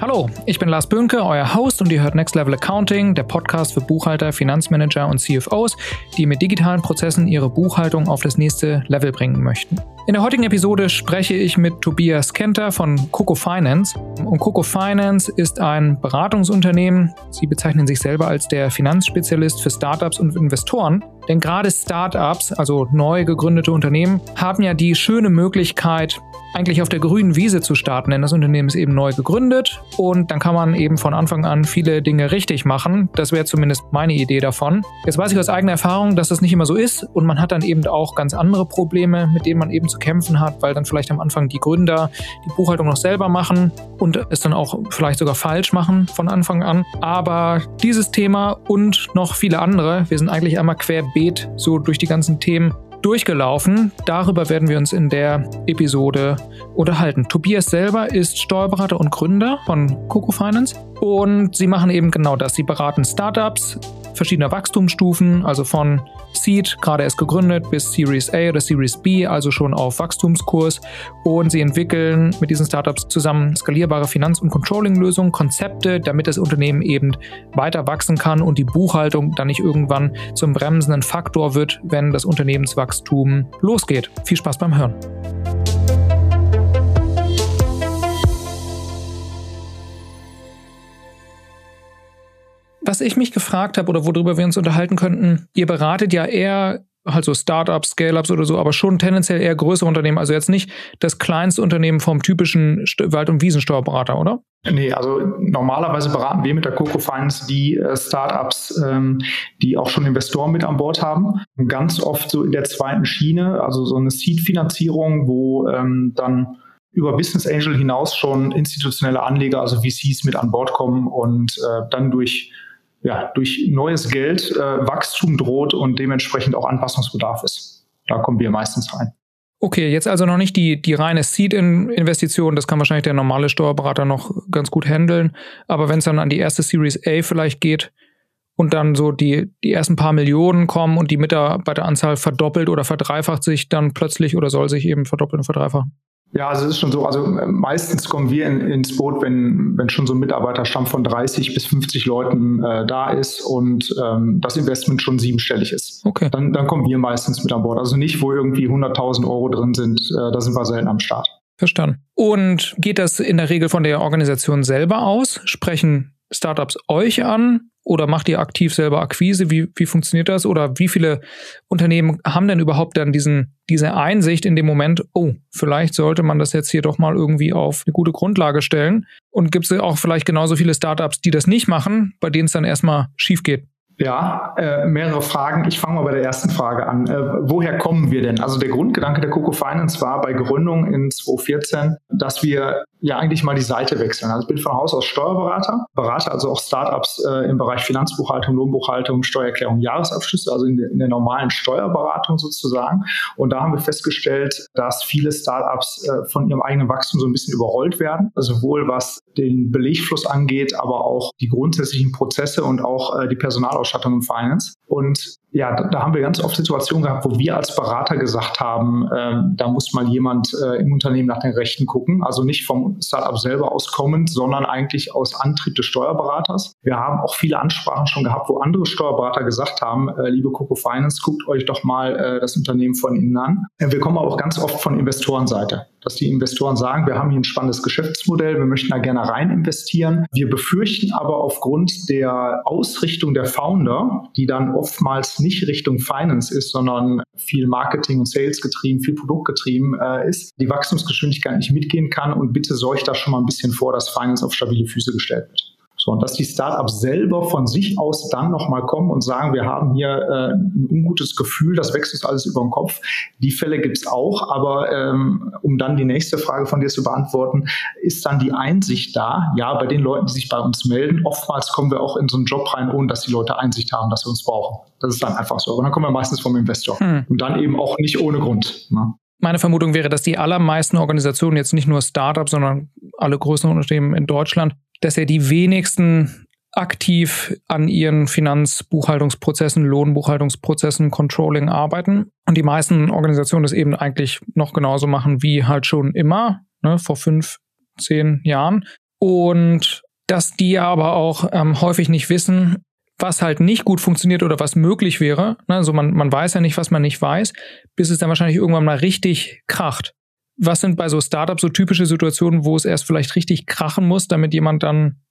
Hallo, ich bin Lars Böhnke, euer Host und ihr hört Next Level Accounting, der Podcast für Buchhalter, Finanzmanager und CFOs, die mit digitalen Prozessen ihre Buchhaltung auf das nächste Level bringen möchten. In der heutigen Episode spreche ich mit Tobias Kenter von Coco Finance. Und Coco Finance ist ein Beratungsunternehmen. Sie bezeichnen sich selber als der Finanzspezialist für Startups und Investoren. Denn gerade Startups, also neu gegründete Unternehmen, haben ja die schöne Möglichkeit, eigentlich auf der grünen Wiese zu starten, denn das Unternehmen ist eben neu gegründet und dann kann man eben von Anfang an viele Dinge richtig machen. Das wäre zumindest meine Idee davon. Jetzt weiß ich aus eigener Erfahrung, dass das nicht immer so ist und man hat dann eben auch ganz andere Probleme, mit denen man eben zu kämpfen hat, weil dann vielleicht am Anfang die Gründer die Buchhaltung noch selber machen und es dann auch vielleicht sogar falsch machen von Anfang an. Aber dieses Thema und noch viele andere, wir sind eigentlich einmal querbeet so durch die ganzen Themen durchgelaufen. Darüber werden wir uns in der Episode unterhalten. Tobias selber ist Steuerberater und Gründer von Coco Finance und sie machen eben genau das. Sie beraten Startups verschiedener Wachstumsstufen, also von Seed, gerade erst gegründet, bis Series A oder Series B, also schon auf Wachstumskurs. Und sie entwickeln mit diesen Startups zusammen skalierbare Finanz- und Controlling-Lösungen, Konzepte, damit das Unternehmen eben weiter wachsen kann und die Buchhaltung dann nicht irgendwann zum bremsenden Faktor wird, wenn das Unternehmenswachstum losgeht. Viel Spaß beim Hören. Was ich mich gefragt habe oder worüber wir uns unterhalten könnten, ihr beratet ja eher halt so Startups, Scale-Ups oder so, aber schon tendenziell eher größere Unternehmen. Also jetzt nicht das kleinste Unternehmen vom typischen Wald- und Wiesensteuerberater, oder? Nee, also normalerweise beraten wir mit der Coco Finance die äh, Startups, ähm, die auch schon Investoren mit an Bord haben. Ganz oft so in der zweiten Schiene, also so eine Seed-Finanzierung, wo ähm, dann über Business Angel hinaus schon institutionelle Anleger, also VCs mit an Bord kommen und äh, dann durch ja, durch neues Geld äh, Wachstum droht und dementsprechend auch Anpassungsbedarf ist. Da kommen wir meistens rein. Okay, jetzt also noch nicht die, die reine Seed-Investition, das kann wahrscheinlich der normale Steuerberater noch ganz gut handeln. Aber wenn es dann an die erste Series A vielleicht geht und dann so die, die ersten paar Millionen kommen und die Mitarbeiteranzahl verdoppelt oder verdreifacht sich dann plötzlich oder soll sich eben verdoppeln und verdreifachen? Ja, also es ist schon so. Also äh, meistens kommen wir in, ins Boot, wenn, wenn schon so ein Mitarbeiterstamm von 30 bis 50 Leuten äh, da ist und ähm, das Investment schon siebenstellig ist. Okay. Dann, dann kommen wir meistens mit an Bord. Also nicht, wo irgendwie 100.000 Euro drin sind, äh, da sind wir selten am Start. Verstanden. Und geht das in der Regel von der Organisation selber aus? Sprechen Startups euch an oder macht ihr aktiv selber Akquise? Wie, wie funktioniert das? Oder wie viele Unternehmen haben denn überhaupt dann diesen, diese Einsicht in dem Moment, oh, vielleicht sollte man das jetzt hier doch mal irgendwie auf eine gute Grundlage stellen? Und gibt es auch vielleicht genauso viele Startups, die das nicht machen, bei denen es dann erstmal schief geht? Ja, äh, mehrere Fragen. Ich fange mal bei der ersten Frage an. Äh, woher kommen wir denn? Also der Grundgedanke der Coco Finance war bei Gründung in 2014, dass wir ja eigentlich mal die Seite wechseln. Also ich bin von Haus aus Steuerberater, berate also auch Startups äh, im Bereich Finanzbuchhaltung, Lohnbuchhaltung, Steuererklärung, Jahresabschlüsse, also in, de, in, der normalen Steuerberatung sozusagen. Und da haben wir festgestellt, dass viele Startups äh, von ihrem eigenen Wachstum so ein bisschen überrollt werden, also sowohl was den Belegfluss angeht, aber auch die grundsätzlichen Prozesse und auch äh, die Personalausstattung im Finance. Und ja, da, haben wir ganz oft Situationen gehabt, wo wir als Berater gesagt haben, äh, da muss mal jemand äh, im Unternehmen nach den Rechten gucken. Also nicht vom Startup selber auskommend, sondern eigentlich aus Antrieb des Steuerberaters. Wir haben auch viele Ansprachen schon gehabt, wo andere Steuerberater gesagt haben, äh, liebe Coco Finance, guckt euch doch mal äh, das Unternehmen von innen an. Äh, wir kommen aber auch ganz oft von Investorenseite dass die Investoren sagen, wir haben hier ein spannendes Geschäftsmodell, wir möchten da gerne rein investieren. Wir befürchten aber aufgrund der Ausrichtung der Founder, die dann oftmals nicht Richtung Finance ist, sondern viel Marketing und Sales getrieben, viel Produktgetrieben äh, ist, die Wachstumsgeschwindigkeit nicht mitgehen kann und bitte sorgt da schon mal ein bisschen vor, dass Finance auf stabile Füße gestellt wird. So, und dass die Startups selber von sich aus dann nochmal kommen und sagen, wir haben hier äh, ein ungutes Gefühl, das wächst uns alles über den Kopf. Die Fälle gibt's auch, aber ähm, um dann die nächste Frage von dir zu beantworten, ist dann die Einsicht da? Ja, bei den Leuten, die sich bei uns melden, oftmals kommen wir auch in so einen Job rein, ohne dass die Leute Einsicht haben, dass wir uns brauchen. Das ist dann einfach so. Aber dann kommen wir meistens vom Investor. Hm. Und dann eben auch nicht ohne Grund. Ne? Meine Vermutung wäre, dass die allermeisten Organisationen, jetzt nicht nur Startups, sondern alle größeren Unternehmen in Deutschland, dass ja die wenigsten aktiv an ihren Finanzbuchhaltungsprozessen, Lohnbuchhaltungsprozessen, Controlling arbeiten. Und die meisten Organisationen das eben eigentlich noch genauso machen wie halt schon immer, ne, vor fünf, zehn Jahren. und dass die aber auch ähm, häufig nicht wissen, was halt nicht gut funktioniert oder was möglich wäre. Also man, man weiß ja nicht, was man nicht weiß, bis es dann wahrscheinlich irgendwann mal richtig kracht. Was sind bei so Startups so typische Situationen, wo es erst vielleicht richtig krachen muss, damit jemand dann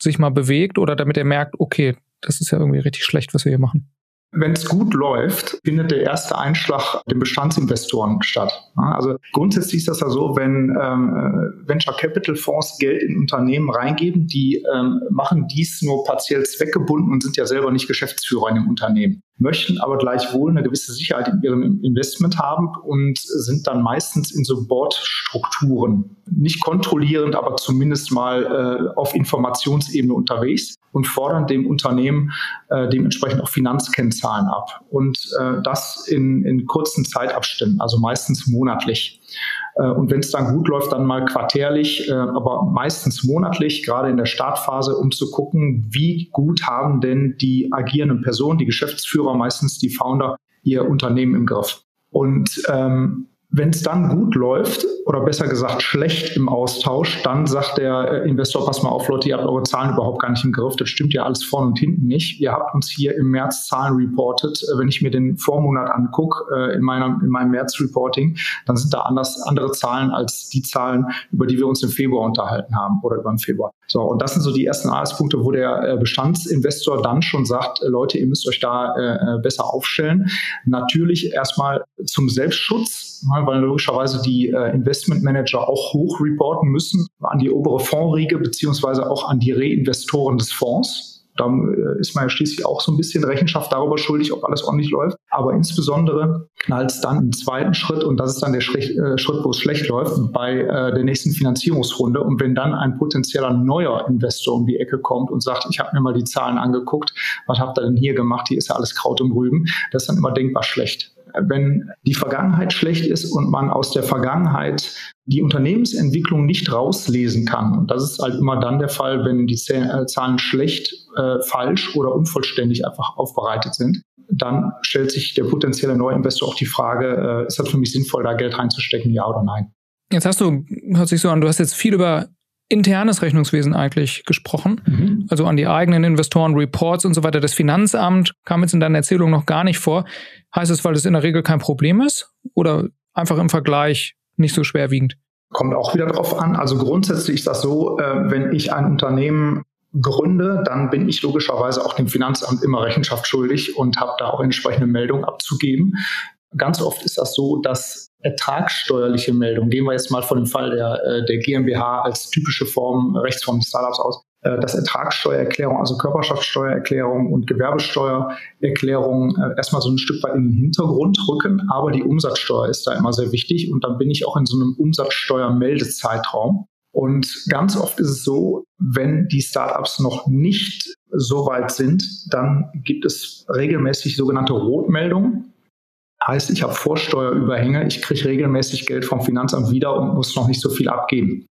sich mal bewegt oder damit er merkt, okay, das ist ja irgendwie richtig schlecht, was wir hier machen? Wenn es gut läuft, findet der erste Einschlag den Bestandsinvestoren statt. Also grundsätzlich ist das ja so, wenn ähm, äh, Venture Capital Fonds Geld in Unternehmen reingeben, die ähm, machen dies nur partiell zweckgebunden und sind ja selber nicht Geschäftsführer in dem Unternehmen möchten aber gleichwohl eine gewisse Sicherheit in ihrem Investment haben und sind dann meistens in so Board-Strukturen, nicht kontrollierend, aber zumindest mal äh, auf Informationsebene unterwegs und fordern dem Unternehmen äh, dementsprechend auch Finanzkennzahlen ab. Und äh, das in, in kurzen Zeitabständen, also meistens monatlich. Äh, und wenn es dann gut läuft, dann mal quartärlich, äh, aber meistens monatlich, gerade in der Startphase, um zu gucken, wie gut haben denn die agierenden Personen, die Geschäftsführer, meistens die Founder, ihr Unternehmen im Griff. Und ähm, wenn es dann gut läuft, oder besser gesagt schlecht im Austausch, dann sagt der äh, Investor, pass mal auf, Leute, ihr habt eure Zahlen überhaupt gar nicht im Griff. Das stimmt ja alles vorne und hinten nicht. Ihr habt uns hier im März Zahlen reported. Äh, wenn ich mir den Vormonat angucke, äh, in, meiner, in meinem März-Reporting, dann sind da anders, andere Zahlen als die Zahlen, über die wir uns im Februar unterhalten haben oder über den Februar. So, und das sind so die ersten Anhaltspunkte, wo der Bestandsinvestor dann schon sagt, Leute, ihr müsst euch da besser aufstellen. Natürlich erstmal zum Selbstschutz, weil logischerweise die äh, Investmentmanager auch hoch reporten müssen an die obere Fondsriege beziehungsweise auch an die Reinvestoren des Fonds. Da äh, ist man ja schließlich auch so ein bisschen Rechenschaft darüber schuldig, ob alles ordentlich läuft. Aber insbesondere knallt es dann im zweiten Schritt, und das ist dann der Schritt, äh, wo es schlecht läuft, bei der nächsten Finanzierungsrunde. Und wenn dann ein potenzieller neuer Investor um die Ecke kommt und sagt, ich habe mir mal die Zahlen angeguckt, was habt ihr denn hier gemacht? Hier ist ja alles Kraut und Rüben. Das ist dann immer denkbar schlecht wenn die Vergangenheit schlecht ist und man aus der Vergangenheit die Unternehmensentwicklung nicht rauslesen kann. Und das ist halt immer dann der Fall, wenn die äh, Zahlen schlecht, äh, falsch oder unvollständig einfach aufbereitet sind. Dann stellt sich der potenzielle Neuinvestor auch die Frage, äh, ist das für mich sinnvoll, da Geld reinzustecken, ja oder nein? Jetzt hast du, hört sich so an, du hast jetzt viel über internes Rechnungswesen eigentlich gesprochen, mhm. also an die eigenen Investoren, Reports und so weiter. Das Finanzamt kam jetzt in deiner Erzählung noch gar nicht vor. Heißt es, weil das in der Regel kein Problem ist oder einfach im Vergleich nicht so schwerwiegend? Kommt auch wieder drauf an. Also grundsätzlich ist das so, äh, wenn ich ein Unternehmen gründe, dann bin ich logischerweise auch dem Finanzamt immer Rechenschaft schuldig und habe da auch entsprechende Meldungen abzugeben. Ganz oft ist das so, dass ertragssteuerliche Meldungen, gehen wir jetzt mal von dem Fall der, äh, der GmbH als typische Form, Rechtsform des Startups aus, äh, dass Ertragssteuererklärung, also Körperschaftssteuererklärung und Gewerbesteuererklärung äh, erstmal so ein Stück weit in den Hintergrund rücken, aber die Umsatzsteuer ist da immer sehr wichtig und dann bin ich auch in so einem Umsatzsteuermeldezeitraum. Und ganz oft ist es so, wenn die Startups noch nicht so weit sind, dann gibt es regelmäßig sogenannte Rotmeldungen. Heißt, ich habe Vorsteuerüberhänge, ich kriege regelmäßig Geld vom Finanzamt wieder und muss noch nicht so viel abgeben.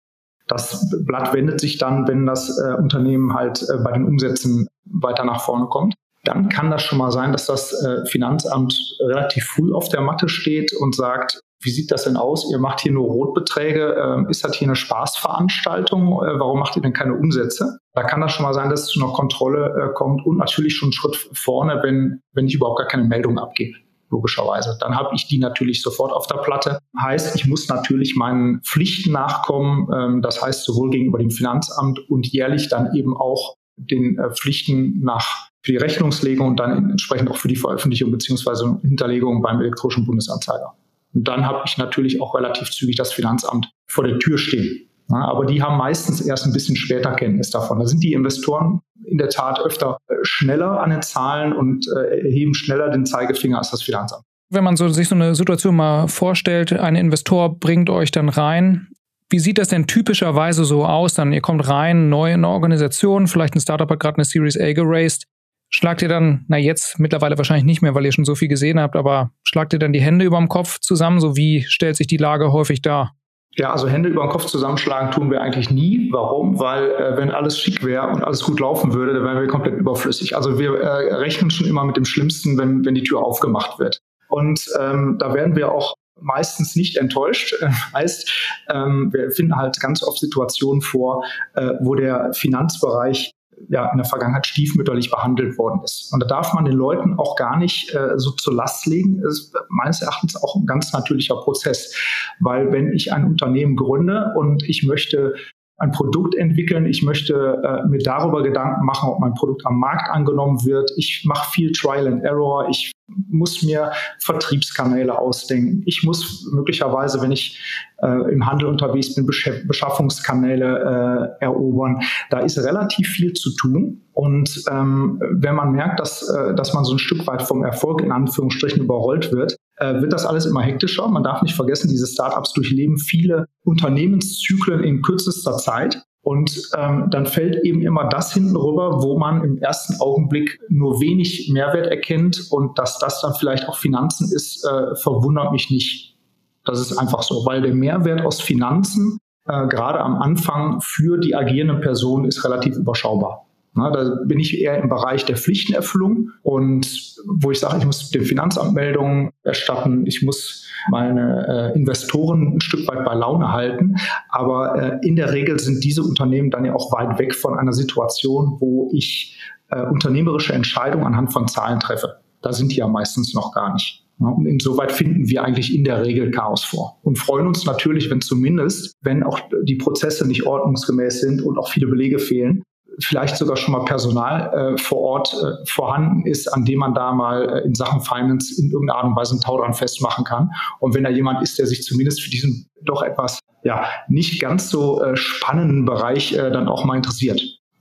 Das Blatt wendet sich dann, wenn das äh, Unternehmen halt äh, bei den Umsätzen weiter nach vorne kommt. Dann kann das schon mal sein, dass das äh, Finanzamt relativ früh auf der Matte steht und sagt, wie sieht das denn aus? Ihr macht hier nur Rotbeträge. Ähm, ist das hier eine Spaßveranstaltung? Äh, warum macht ihr denn keine Umsätze? Da kann das schon mal sein, dass es zu einer Kontrolle äh, kommt und natürlich schon einen Schritt vorne, wenn, wenn ich überhaupt gar keine Meldung abgebe logischerweise. Dann habe ich die natürlich sofort auf der Platte. Heißt, ich muss natürlich meinen Pflichten nachkommen. Ähm, das heißt sowohl gegenüber dem Finanzamt und jährlich dann eben auch den äh, Pflichten nach für die Rechnungslegung und dann entsprechend auch für die Veröffentlichung beziehungsweise Hinterlegung beim elektronischen Bundesanzeiger. Und dann habe ich natürlich auch relativ zügig das Finanzamt vor der Tür stehen. Ja, aber die haben meistens erst ein bisschen später Kenntnis davon. Da sind die Investoren in der Tat öfter äh, schneller an den Zahlen und äh, erheben schneller den Zeigefinger als das Finanzamt. Wenn man so, sich so eine Situation mal vorstellt, ein Investor bringt euch dann rein. Wie sieht das denn typischerweise so aus? Dann ihr kommt rein, neu in eine Organisation, vielleicht ein Startup hat gerade eine Series A geraced. Schlagt ihr dann, na jetzt mittlerweile wahrscheinlich nicht mehr, weil ihr schon so viel gesehen habt, aber schlagt ihr dann die Hände über dem Kopf zusammen? So wie stellt sich die Lage häufig dar? Ja, also Hände über den Kopf zusammenschlagen tun wir eigentlich nie. Warum? Weil äh, wenn alles schick wäre und alles gut laufen würde, dann wären wir komplett überflüssig. Also wir äh, rechnen schon immer mit dem Schlimmsten, wenn, wenn die Tür aufgemacht wird. Und ähm, da werden wir auch meistens nicht enttäuscht. heißt, ähm, wir finden halt ganz oft Situationen vor, äh, wo der Finanzbereich ja in der Vergangenheit stiefmütterlich behandelt worden ist. Und da darf man den Leuten auch gar nicht äh, so zur Last legen. Das ist meines Erachtens auch ein ganz natürlicher Prozess, weil wenn ich ein Unternehmen gründe und ich möchte ein Produkt entwickeln. Ich möchte äh, mir darüber Gedanken machen, ob mein Produkt am Markt angenommen wird. Ich mache viel Trial and Error. Ich muss mir Vertriebskanäle ausdenken. Ich muss möglicherweise, wenn ich äh, im Handel unterwegs bin, Beschaffungskanäle äh, erobern. Da ist relativ viel zu tun. Und ähm, wenn man merkt, dass, äh, dass man so ein Stück weit vom Erfolg in Anführungsstrichen überrollt wird, äh, wird das alles immer hektischer. Man darf nicht vergessen, diese Startups durchleben viele Unternehmenszyklen in kürzester Zeit. Und ähm, dann fällt eben immer das hinten rüber, wo man im ersten Augenblick nur wenig Mehrwert erkennt und dass das dann vielleicht auch Finanzen ist, äh, verwundert mich nicht. Das ist einfach so, weil der Mehrwert aus Finanzen äh, gerade am Anfang für die agierenden Personen ist relativ überschaubar. Na, da bin ich eher im Bereich der Pflichtenerfüllung und wo ich sage, ich muss den Finanzanmeldungen erstatten, ich muss meine äh, Investoren ein Stück weit bei Laune halten. Aber äh, in der Regel sind diese Unternehmen dann ja auch weit weg von einer Situation, wo ich äh, unternehmerische Entscheidungen anhand von Zahlen treffe. Da sind die ja meistens noch gar nicht. Und insoweit finden wir eigentlich in der Regel Chaos vor und freuen uns natürlich, wenn zumindest, wenn auch die Prozesse nicht ordnungsgemäß sind und auch viele Belege fehlen, vielleicht sogar schon mal Personal äh, vor Ort äh, vorhanden ist, an dem man da mal äh, in Sachen Finance in irgendeiner Art und Weise einen Tau dran festmachen kann. Und wenn da jemand ist, der sich zumindest für diesen doch etwas ja nicht ganz so äh, spannenden Bereich äh, dann auch mal interessiert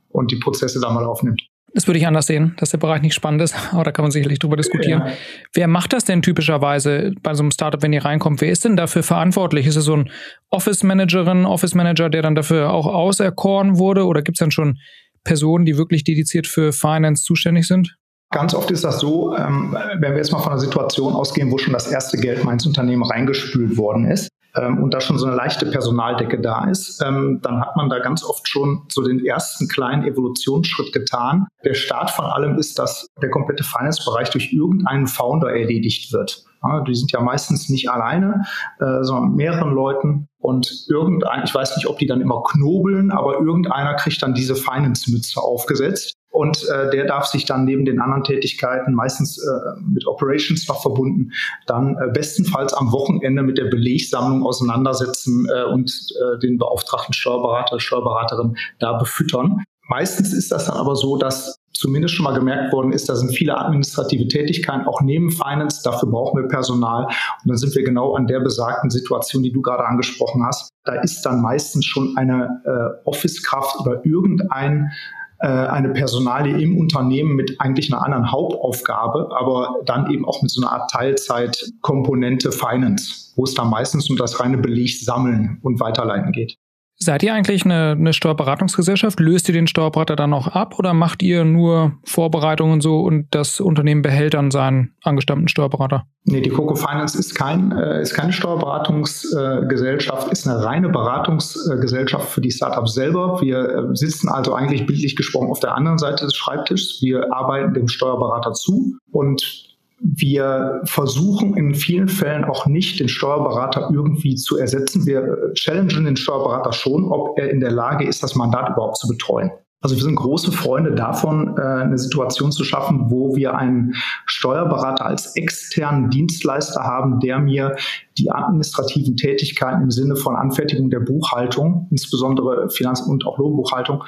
und die Prozesse da mal aufnimmt. Das würde ich anders sehen, dass der Bereich nicht spannend ist, aber da kann man sicherlich drüber diskutieren. Ja. Wer macht das denn typischerweise bei so einem Startup, wenn ihr reinkommt? Wer ist denn dafür verantwortlich? Ist es so ein Office Managerin, Office Manager, der dann dafür auch auserkoren wurde? Oder gibt es dann schon Personen, die wirklich dediziert für Finance zuständig sind? Ganz oft ist das so, ähm, wenn wir jetzt mal von einer Situation ausgehen, wo schon das erste Geld mal ins Unternehmen reingespült worden ist, ähm, und da schon so eine leichte Personaldecke da ist, ähm, dann hat man da ganz oft schon so den ersten kleinen Evolutionsschritt getan. Der Start von allem ist, dass der komplette Finance-Bereich durch irgendeinen Founder erledigt wird. Die sind ja meistens nicht alleine, äh, sondern mehreren Leuten. Und irgendein, ich weiß nicht, ob die dann immer knobeln, aber irgendeiner kriegt dann diese Finance-Mütze aufgesetzt. Und äh, der darf sich dann neben den anderen Tätigkeiten, meistens äh, mit Operations noch verbunden, dann äh, bestenfalls am Wochenende mit der Belegsammlung auseinandersetzen äh, und äh, den beauftragten Steuerberater, Steuerberaterin da befüttern. Meistens ist das dann aber so, dass zumindest schon mal gemerkt worden ist, da sind viele administrative Tätigkeiten auch neben Finance. Dafür brauchen wir Personal. Und dann sind wir genau an der besagten Situation, die du gerade angesprochen hast. Da ist dann meistens schon eine äh, Office-Kraft oder irgendein äh, eine Personalie im Unternehmen mit eigentlich einer anderen Hauptaufgabe, aber dann eben auch mit so einer Art Teilzeitkomponente Finance, wo es dann meistens um das reine Beleg sammeln und weiterleiten geht. Seid ihr eigentlich eine, eine Steuerberatungsgesellschaft? Löst ihr den Steuerberater dann auch ab oder macht ihr nur Vorbereitungen so und das Unternehmen behält dann seinen angestammten Steuerberater? Nee, die Coco Finance ist, kein, äh, ist keine Steuerberatungsgesellschaft, äh, ist eine reine Beratungsgesellschaft für die Startups selber. Wir äh, sitzen also eigentlich bildlich gesprochen auf der anderen Seite des Schreibtischs. Wir arbeiten dem Steuerberater zu und wir versuchen in vielen Fällen auch nicht, den Steuerberater irgendwie zu ersetzen. Wir challengen den Steuerberater schon, ob er in der Lage ist, das Mandat überhaupt zu betreuen. Also wir sind große Freunde davon, äh, eine Situation zu schaffen, wo wir einen Steuerberater als externen Dienstleister haben, der mir die administrativen Tätigkeiten im Sinne von Anfertigung der Buchhaltung, insbesondere Finanz- und auch Lohnbuchhaltung,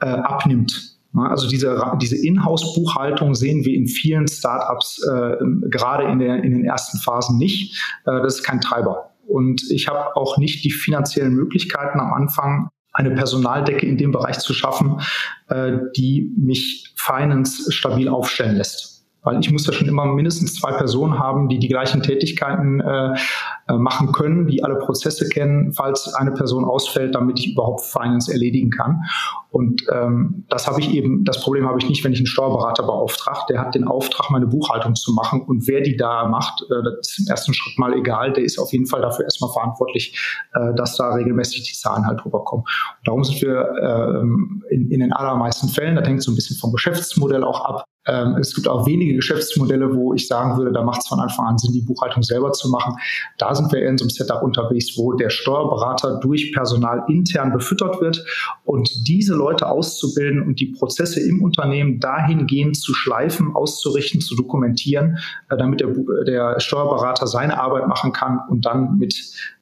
äh, abnimmt. Also diese, diese Inhouse-Buchhaltung sehen wir in vielen Startups äh, gerade in, der, in den ersten Phasen nicht. Äh, das ist kein Treiber. Und ich habe auch nicht die finanziellen Möglichkeiten am Anfang, eine Personaldecke in dem Bereich zu schaffen, äh, die mich Finance stabil aufstellen lässt weil ich muss ja schon immer mindestens zwei Personen haben, die die gleichen Tätigkeiten äh, äh, machen können, die alle Prozesse kennen, falls eine Person ausfällt, damit ich überhaupt Finance erledigen kann. Und ähm, das habe ich eben, das Problem habe ich nicht, wenn ich einen Steuerberater beauftrage. Der hat den Auftrag, meine Buchhaltung zu machen. Und wer die da macht, äh, das ist im ersten Schritt mal egal. Der ist auf jeden Fall dafür erstmal verantwortlich, äh, dass da regelmäßig die Zahlen halt drüber kommen. Und darum sind wir äh, in, in den allermeisten Fällen, das hängt so ein bisschen vom Geschäftsmodell auch ab, Ähm, es gibt auch wenige Geschäftsmodelle, wo ich sagen würde, da macht es von Anfang an Sinn, die Buchhaltung selber zu machen. Da sind wir in so einem Setup unterwegs, wo der Steuerberater durch Personal intern befüttert wird und diese Leute auszubilden und die Prozesse im Unternehmen dahingehend zu schleifen, auszurichten, zu dokumentieren, äh, damit der, der Steuerberater seine Arbeit machen kann und dann mit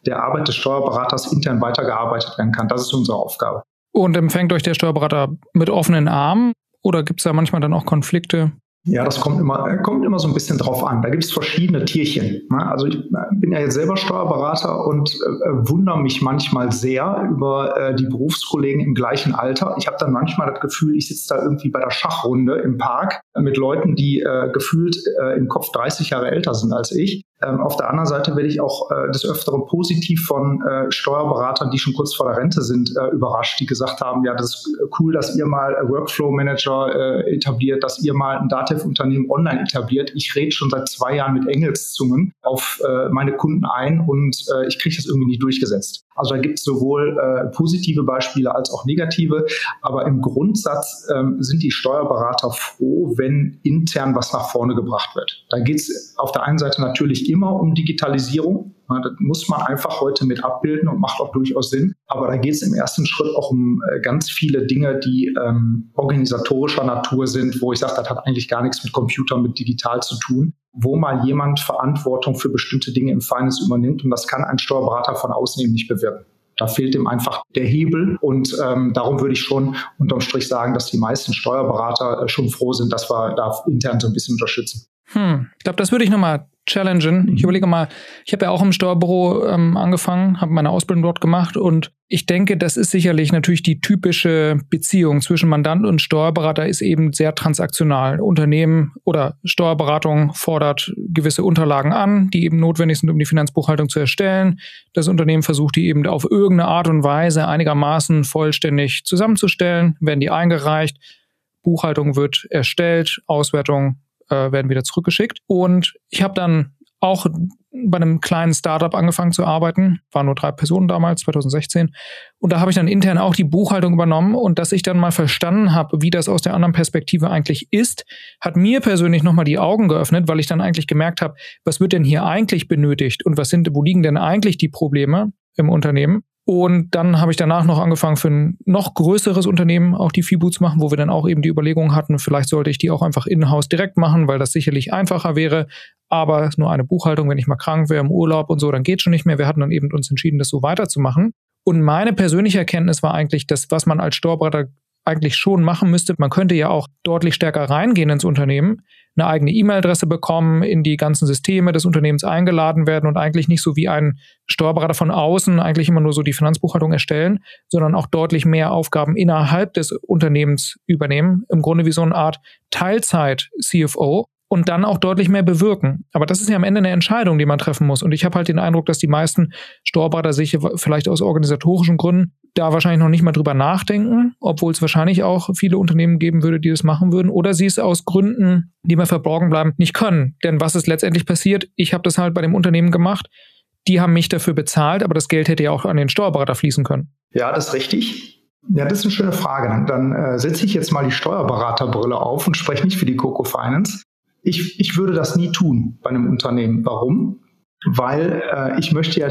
der Arbeit des Steuerberaters intern weitergearbeitet werden kann. Das ist unsere Aufgabe. Und empfängt euch der Steuerberater mit offenen Armen oder gibt es da manchmal dann auch Konflikte? Ja, das kommt immer, äh, kommt immer so ein bisschen drauf an. Da gibt es verschiedene Tierchen. Ne? Also ich äh, bin ja jetzt selber Steuerberater und äh, wundere mich manchmal sehr über äh, die Berufskollegen im gleichen Alter. Ich habe dann manchmal das Gefühl, ich sitze da irgendwie bei der Schachrunde im Park mit Leuten, die äh, gefühlt äh, im Kopf 30 Jahre älter sind als ich. Ähm, auf der anderen Seite werde ich auch äh, des Öfteren positiv von äh, Steuerberatern, die schon kurz vor der Rente sind, äh, überrascht, die gesagt haben, ja, das ist cool, dass ihr mal Workflow Manager äh, etabliert, dass ihr mal ein Datev-Unternehmen online etabliert. Ich rede schon seit zwei Jahren mit Engelszungen auf äh, meine Kunden ein und äh, ich kriege das irgendwie nicht durchgesetzt. Also da gibt es sowohl äh, positive Beispiele als auch negative, aber im Grundsatz ähm, sind die Steuerberater froh, wenn intern was nach vorne gebracht wird. Da geht es auf der einen Seite natürlich immer um Digitalisierung. Das muss man einfach heute mit abbilden und macht auch durchaus Sinn. Aber da geht es im ersten Schritt auch um äh, ganz viele Dinge, die ähm, organisatorischer Natur sind, wo ich sage, das hat eigentlich gar nichts mit Computer, mit digital zu tun wo mal jemand Verantwortung für bestimmte Dinge im Finance übernimmt. Und das kann ein Steuerberater von außen eben nicht bewirken. Da fehlt ihm einfach der Hebel und ähm, darum würde ich schon unterm Strich sagen, dass die meisten Steuerberater äh, schon froh sind, dass wir da intern so ein bisschen unterstützen. Hm. Ich glaube, das würde ich nochmal challengen. Ich mhm. überlege mal, ich habe ja auch im Steuerbüro ähm, angefangen, habe meine Ausbildung dort gemacht und ich denke, das ist sicherlich natürlich die typische Beziehung zwischen Mandant und Steuerberater ist eben sehr transaktional. Unternehmen oder Steuerberatung fordert gewisse Unterlagen an, die eben notwendig sind, um die Finanzbuchhaltung zu erstellen. Das Unternehmen versucht die eben auf irgendeine Art und Weise einigermaßen vollständig zusammenzustellen, werden die eingereicht. Buchhaltung wird erstellt, Auswertung äh, werden wieder zurückgeschickt. Und ich habe dann auch bei einem kleinen Startup angefangen zu arbeiten, waren nur drei Personen damals, 2016. Und da habe ich dann intern auch die Buchhaltung übernommen und dass ich dann mal verstanden habe, wie das aus der anderen Perspektive eigentlich ist, hat mir persönlich nochmal die Augen geöffnet, weil ich dann eigentlich gemerkt habe, was wird denn hier eigentlich benötigt und was sind, wo liegen denn eigentlich die Probleme im Unternehmen? Und dann habe ich danach noch angefangen, für ein noch größeres Unternehmen auch die zu machen, wo wir dann auch eben die Überlegung hatten, vielleicht sollte ich die auch einfach in-house direkt machen, weil das sicherlich einfacher wäre. Aber nur eine Buchhaltung, wenn ich mal krank wäre im Urlaub und so, dann geht schon nicht mehr. Wir hatten dann eben uns entschieden, das so weiterzumachen. Und meine persönliche Erkenntnis war eigentlich, dass was man als Steuerberater eigentlich schon machen müsste, man könnte ja auch deutlich stärker reingehen ins Unternehmen, eine eigene E-Mail-Adresse bekommen, in die ganzen Systeme des Unternehmens eingeladen werden und eigentlich nicht so wie ein Steuerberater von außen eigentlich immer nur so die Finanzbuchhaltung erstellen, sondern auch deutlich mehr Aufgaben innerhalb des Unternehmens übernehmen. Im Grunde wie so eine Art Teilzeit-CFO, und dann auch deutlich mehr bewirken. Aber das ist ja am Ende eine Entscheidung, die man treffen muss. Und ich habe halt den Eindruck, dass die meisten Steuerberater sich vielleicht aus organisatorischen Gründen da wahrscheinlich noch nicht mal drüber nachdenken, obwohl es wahrscheinlich auch viele Unternehmen geben würde, die das machen würden, oder sie es aus Gründen, die mir verborgen bleiben, nicht können. Denn was ist letztendlich passiert? Ich habe das halt bei dem Unternehmen gemacht. Die haben mich dafür bezahlt, aber das Geld hätte ja auch an den Steuerberater fließen können. Ja, das ist richtig. Ja, das ist eine schöne Frage. Dann, dann äh, setze ich jetzt mal die Steuerberaterbrille auf und spreche nicht für die Coco Finance. Ich, ich würde das nie tun bei einem Unternehmen. Warum? Weil äh, ich möchte ja,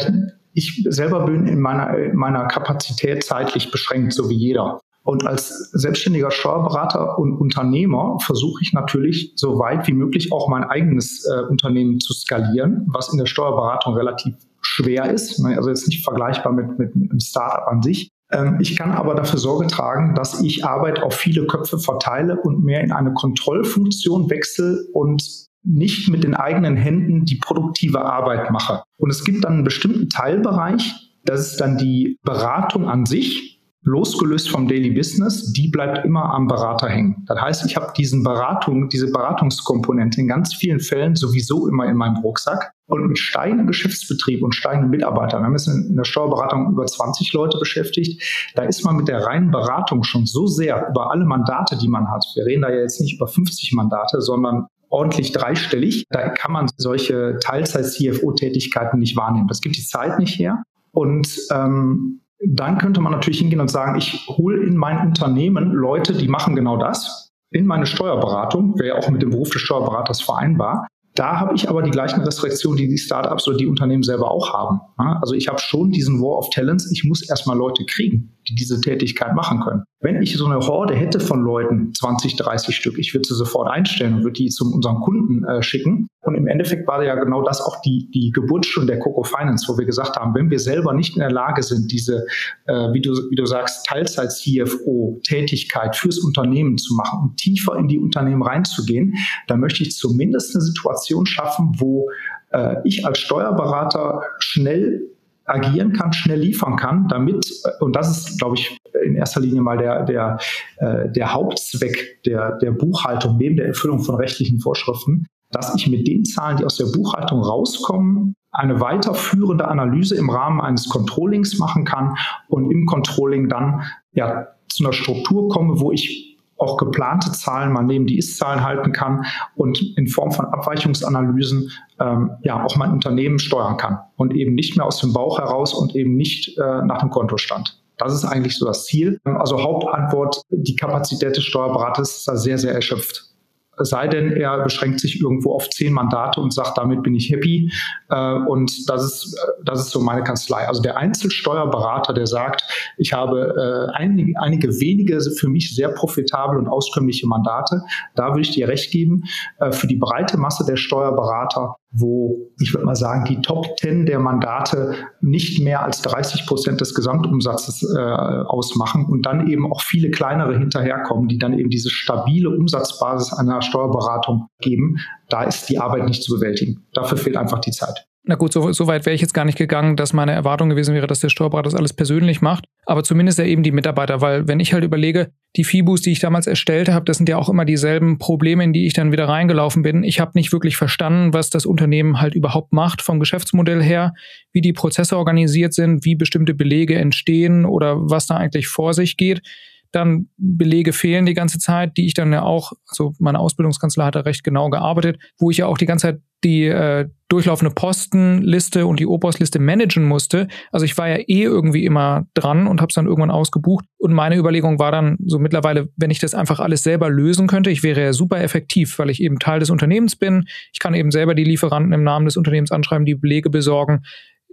ich selber bin in meiner, in meiner Kapazität zeitlich beschränkt, so wie jeder. Und als selbstständiger Steuerberater und Unternehmer versuche ich natürlich so weit wie möglich auch mein eigenes äh, Unternehmen zu skalieren, was in der Steuerberatung relativ schwer ist. Ne? Also jetzt nicht vergleichbar mit, mit, mit einem Startup an sich. Ähm, ich kann aber dafür Sorge tragen, dass ich Arbeit auf viele Köpfe verteile und mehr in eine Kontrollfunktion wechsle und nicht mit den eigenen Händen die produktive Arbeit mache. Und es gibt dann einen bestimmten Teilbereich, das ist dann die Beratung an sich, losgelöst vom Daily Business, die bleibt immer am Berater hängen. Das heißt, ich habe diesen Beratung, diese Beratungskomponente in ganz vielen Fällen sowieso immer in meinem Rucksack. Und mit steigendem Geschäftsbetrieb und steigenden Mitarbeitern, wir haben jetzt in der Steuerberatung über 20 Leute beschäftigt, da ist man mit der reinen Beratung schon so sehr über alle Mandate, die man hat. Wir reden da ja jetzt nicht über 50 Mandate, sondern ordentlich dreistellig. Da kann man solche Teilzeit-CFO-Tätigkeiten nicht wahrnehmen. Das gibt die Zeit nicht her. Und ähm, dann könnte man natürlich hingehen und sagen, ich hole in mein Unternehmen Leute, die machen genau das. in meine Steuerberatung, wäre ja auch mit dem Beruf des Steuerberaters vereinbar. Da habe ich aber die gleichen Restriktionen, die die Startups oder die Unternehmen selber auch haben. Also ich habe schon diesen War of Talents. Ich muss erstmal Leute kriegen die diese Tätigkeit machen können. Wenn ich so eine Horde hätte von Leuten, 20, 30 Stück, ich würde sie sofort einstellen und würde die zu unserem Kunden äh, schicken. Und im Endeffekt war ja genau das auch die, die Geburtsstunde der Coco Finance, wo wir gesagt haben, wenn wir selber nicht in der Lage sind, diese, äh, wie, du, wie du sagst, Teilzeit-CFO-Tätigkeit fürs Unternehmen zu machen und tiefer in die Unternehmen reinzugehen, dann möchte ich zumindest eine Situation schaffen, wo äh, ich als Steuerberater schnell agieren kann, schnell liefern kann, damit, und das ist, glaube ich, in erster Linie mal der, der, äh, der Hauptzweck der, der Buchhaltung neben der Erfüllung von rechtlichen Vorschriften, dass ich mit den Zahlen, die aus der Buchhaltung rauskommen, eine weiterführende Analyse im Rahmen eines Controllings machen kann und im Controlling dann ja zu einer Struktur komme, wo ich auch geplante Zahlen mal neben die Ist-Zahlen halten kann und in Form von Abweichungsanalysen ähm, ja auch mein Unternehmen steuern kann und eben nicht mehr aus dem Bauch heraus und eben nicht äh, nach dem Kontostand. Das ist eigentlich so das Ziel. Also Hauptantwort, die Kapazität des Steuerberaters ist da sehr, sehr erschöpft. Sei denn, er beschränkt sich irgendwo auf zehn Mandate und sagt, damit bin ich happy. Äh, und das ist, das ist so meine Kanzlei. Also der Einzelsteuerberater, der sagt, ich habe äh, einige, einige wenige für mich sehr profitable und auskömmliche Mandate, da würde ich dir recht geben. Äh, für die breite Masse der Steuerberater wo ich würde mal sagen, die Top 10 der Mandate nicht mehr als 30 Prozent des Gesamtumsatzes äh, ausmachen und dann eben auch viele kleinere hinterherkommen, die dann eben diese stabile Umsatzbasis einer Steuerberatung geben. Da ist die Arbeit nicht zu bewältigen. Dafür fehlt einfach die Zeit. Na gut, so, so weit wäre ich jetzt gar nicht gegangen, dass meine Erwartung gewesen wäre, dass der Steuerberater das alles persönlich macht. Aber zumindest ja eben die Mitarbeiter, weil wenn ich halt überlege, die Fibus, die ich damals erstellt habe, das sind ja auch immer dieselben Probleme, in die ich dann wieder reingelaufen bin. Ich habe nicht wirklich verstanden, was das Unternehmen halt überhaupt macht vom Geschäftsmodell her, wie die Prozesse organisiert sind, wie bestimmte Belege entstehen oder was da eigentlich vor sich geht dann Belege fehlen die ganze Zeit, die ich dann ja auch, also meine Ausbildungskanzler hat da recht genau gearbeitet, wo ich ja auch die ganze Zeit die äh, durchlaufende Postenliste und die Opostliste managen musste. Also ich war ja eh irgendwie immer dran und habe es dann irgendwann ausgebucht. Und meine Überlegung war dann so mittlerweile, wenn ich das einfach alles selber lösen könnte, ich wäre ja super effektiv, weil ich eben Teil des Unternehmens bin. Ich kann eben selber die Lieferanten im Namen des Unternehmens anschreiben, die Belege besorgen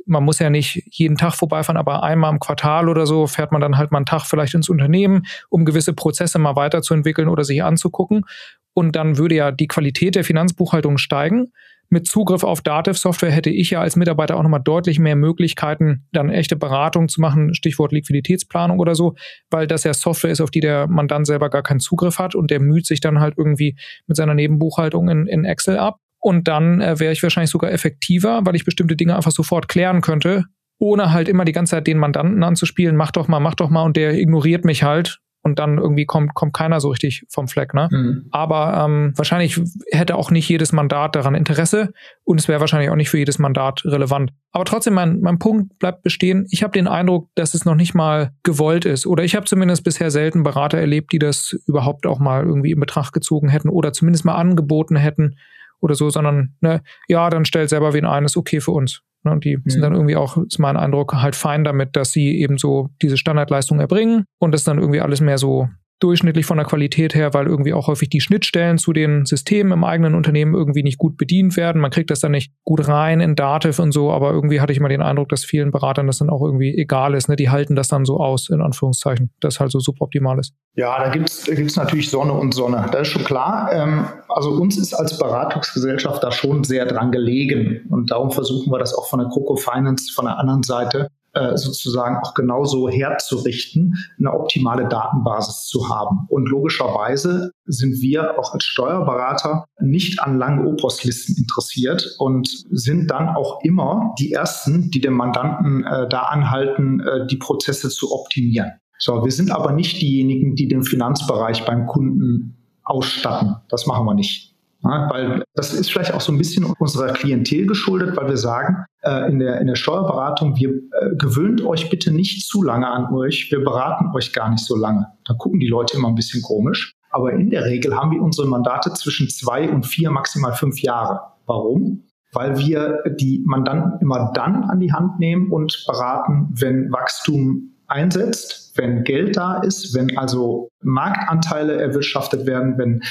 man muss ja nicht jeden Tag vorbeifahren, aber einmal im Quartal oder so fährt man dann halt mal einen Tag vielleicht ins Unternehmen, um gewisse Prozesse mal weiterzuentwickeln oder sich anzugucken. Und dann würde ja die Qualität der Finanzbuchhaltung steigen. Mit Zugriff auf Dativ-Software hätte ich ja als Mitarbeiter auch nochmal deutlich mehr Möglichkeiten, dann echte Beratung zu machen, Stichwort Liquiditätsplanung oder so, weil das ja Software ist, auf die der Mandant selber gar keinen Zugriff hat und der müht sich dann halt irgendwie mit seiner Nebenbuchhaltung in, in Excel ab. Und dann äh, wäre ich wahrscheinlich sogar effektiver, weil ich bestimmte Dinge einfach sofort klären könnte, ohne halt immer die ganze Zeit den Mandanten anzuspielen, mach doch mal, mach doch mal, und der ignoriert mich halt und dann irgendwie kommt, kommt keiner so richtig vom Fleck. Ne? Mhm. Aber ähm, wahrscheinlich hätte auch nicht jedes Mandat daran Interesse und es wäre wahrscheinlich auch nicht für jedes Mandat relevant. Aber trotzdem, mein, mein Punkt bleibt bestehen. Ich habe den Eindruck, dass es noch nicht mal gewollt ist. Oder ich habe zumindest bisher selten Berater erlebt, die das überhaupt auch mal irgendwie in Betracht gezogen hätten oder zumindest mal angeboten hätten, oder so, sondern ne, ja, dann stellt selber wen ein, ist okay für uns. Ne, und die mhm. sind dann irgendwie auch, ist mein Eindruck, halt fein damit, dass sie eben so diese Standardleistung erbringen und das dann irgendwie alles mehr so durchschnittlich von der Qualität her, weil irgendwie auch häufig die Schnittstellen zu den Systemen im eigenen Unternehmen irgendwie nicht gut bedient werden. Man kriegt das dann nicht gut rein in Dativ und so, aber irgendwie hatte ich mal den Eindruck, dass vielen Beratern das dann auch irgendwie egal ist. Ne? Die halten das dann so aus, in Anführungszeichen, das halt so suboptimal ist. Ja, da da gibt's natürlich Sonne und Sonne. Das ist schon klar. Ähm, also uns ist als Beratungsgesellschaft da schon sehr dran gelegen. Und darum versuchen wir das auch von der Coco Finance von der anderen Seite äh, sozusagen auch genauso herzurichten, eine optimale Datenbasis zu haben. Und logischerweise sind wir auch als Steuerberater nicht an langen Opostlisten interessiert und sind dann auch immer die Ersten, die den Mandanten äh, da anhalten, äh, die Prozesse zu optimieren. So, wir sind aber nicht diejenigen, die den Finanzbereich beim Kunden ausstatten. Das machen wir nicht. Ja, weil das ist vielleicht auch so ein bisschen unserer Klientel geschuldet, weil wir sagen, äh, in, der, in der Steuerberatung, wir äh, gewöhnt euch bitte nicht zu lange an euch, wir beraten euch gar nicht so lange. Da gucken die Leute immer ein bisschen komisch. Aber in der Regel haben wir unsere Mandate zwischen zwei und vier, maximal fünf Jahre. Warum? Weil wir die Mandanten immer dann an die Hand nehmen und beraten, wenn Wachstum einsetzt, wenn Geld da ist, wenn also Marktanteile erwirtschaftet werden, wenn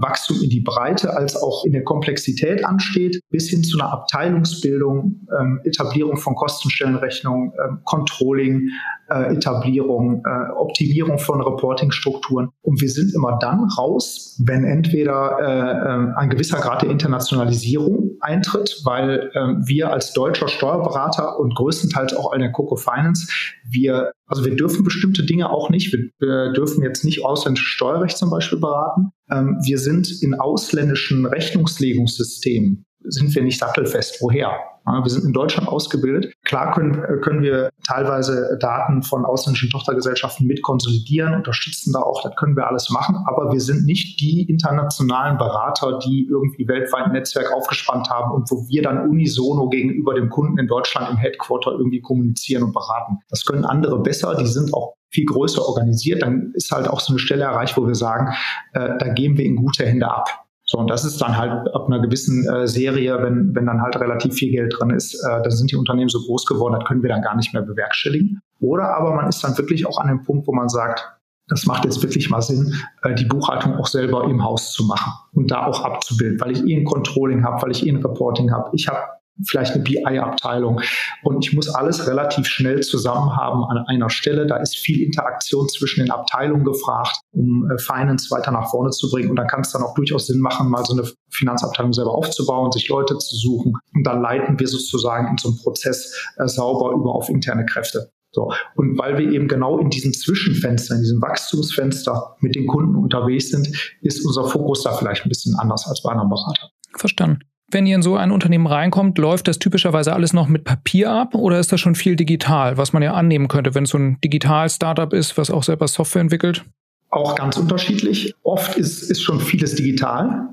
Wachstum in die Breite als auch in der Komplexität ansteht, bis hin zu einer Abteilungsbildung, ähm, Etablierung von Kostenstellenrechnungen, ähm, Controlling, äh, Etablierung, äh, Optimierung von Reportingstrukturen. Und wir sind immer dann raus, wenn entweder äh, äh ein gewisser Grad der Internationalisierung eintritt, weil äh, wir als deutscher Steuerberater und größtenteils auch in der Coco Finance, wir, also wir dürfen bestimmte Dinge auch nicht. Wir, wir dürfen jetzt nicht ausländisches Steuerrecht zum Beispiel beraten. Ähm, wir sind in ausländischen Rechnungslegungssystemen sind wir nicht sattelfest. Woher? Wir sind in Deutschland ausgebildet. Klar können, können wir teilweise Daten von ausländischen Tochtergesellschaften mit konsolidieren, unterstützen da auch, das können wir alles machen, aber wir sind nicht die internationalen Berater, die irgendwie weltweit ein Netzwerk aufgespannt haben und wo wir dann unisono gegenüber dem Kunden in Deutschland im Headquarter irgendwie kommunizieren und beraten. Das können andere besser, die sind auch viel größer organisiert, dann ist halt auch so eine Stelle erreicht, wo wir sagen, äh, da geben wir in gute Hände ab. So, und das ist dann halt ab einer gewissen äh, Serie, wenn, wenn dann halt relativ viel Geld drin ist, äh, dann sind die Unternehmen so groß geworden, das können wir dann gar nicht mehr bewerkstelligen. Oder aber man ist dann wirklich auch an dem Punkt, wo man sagt, das macht jetzt wirklich mal Sinn, äh, die Buchhaltung auch selber im Haus zu machen und da auch abzubilden, weil ich eh ein Controlling habe, weil ich eh ein Reporting habe. Ich habe vielleicht eine BI-Abteilung. Und ich muss alles relativ schnell zusammen haben an einer Stelle. Da ist viel Interaktion zwischen den Abteilungen gefragt, um äh, Finance weiter nach vorne zu bringen. Und da kann es dann auch durchaus Sinn machen, mal so eine Finanzabteilung selber aufzubauen, sich Leute zu suchen. Und dann leiten wir sozusagen in so einem Prozess äh, sauber über auf interne Kräfte. So. Und weil wir eben genau in diesem Zwischenfenster, in diesem Wachstumsfenster mit den Kunden unterwegs sind, ist unser Fokus da vielleicht ein bisschen anders als bei einem Berater. Verstanden wenn ihr in so ein Unternehmen reinkommt, läuft das typischerweise alles noch mit Papier ab oder ist das schon viel digital, was man ja annehmen könnte, wenn es so ein Digital-Startup ist, was auch selber Software entwickelt? Auch ganz unterschiedlich. Oft ist, ist schon vieles digital,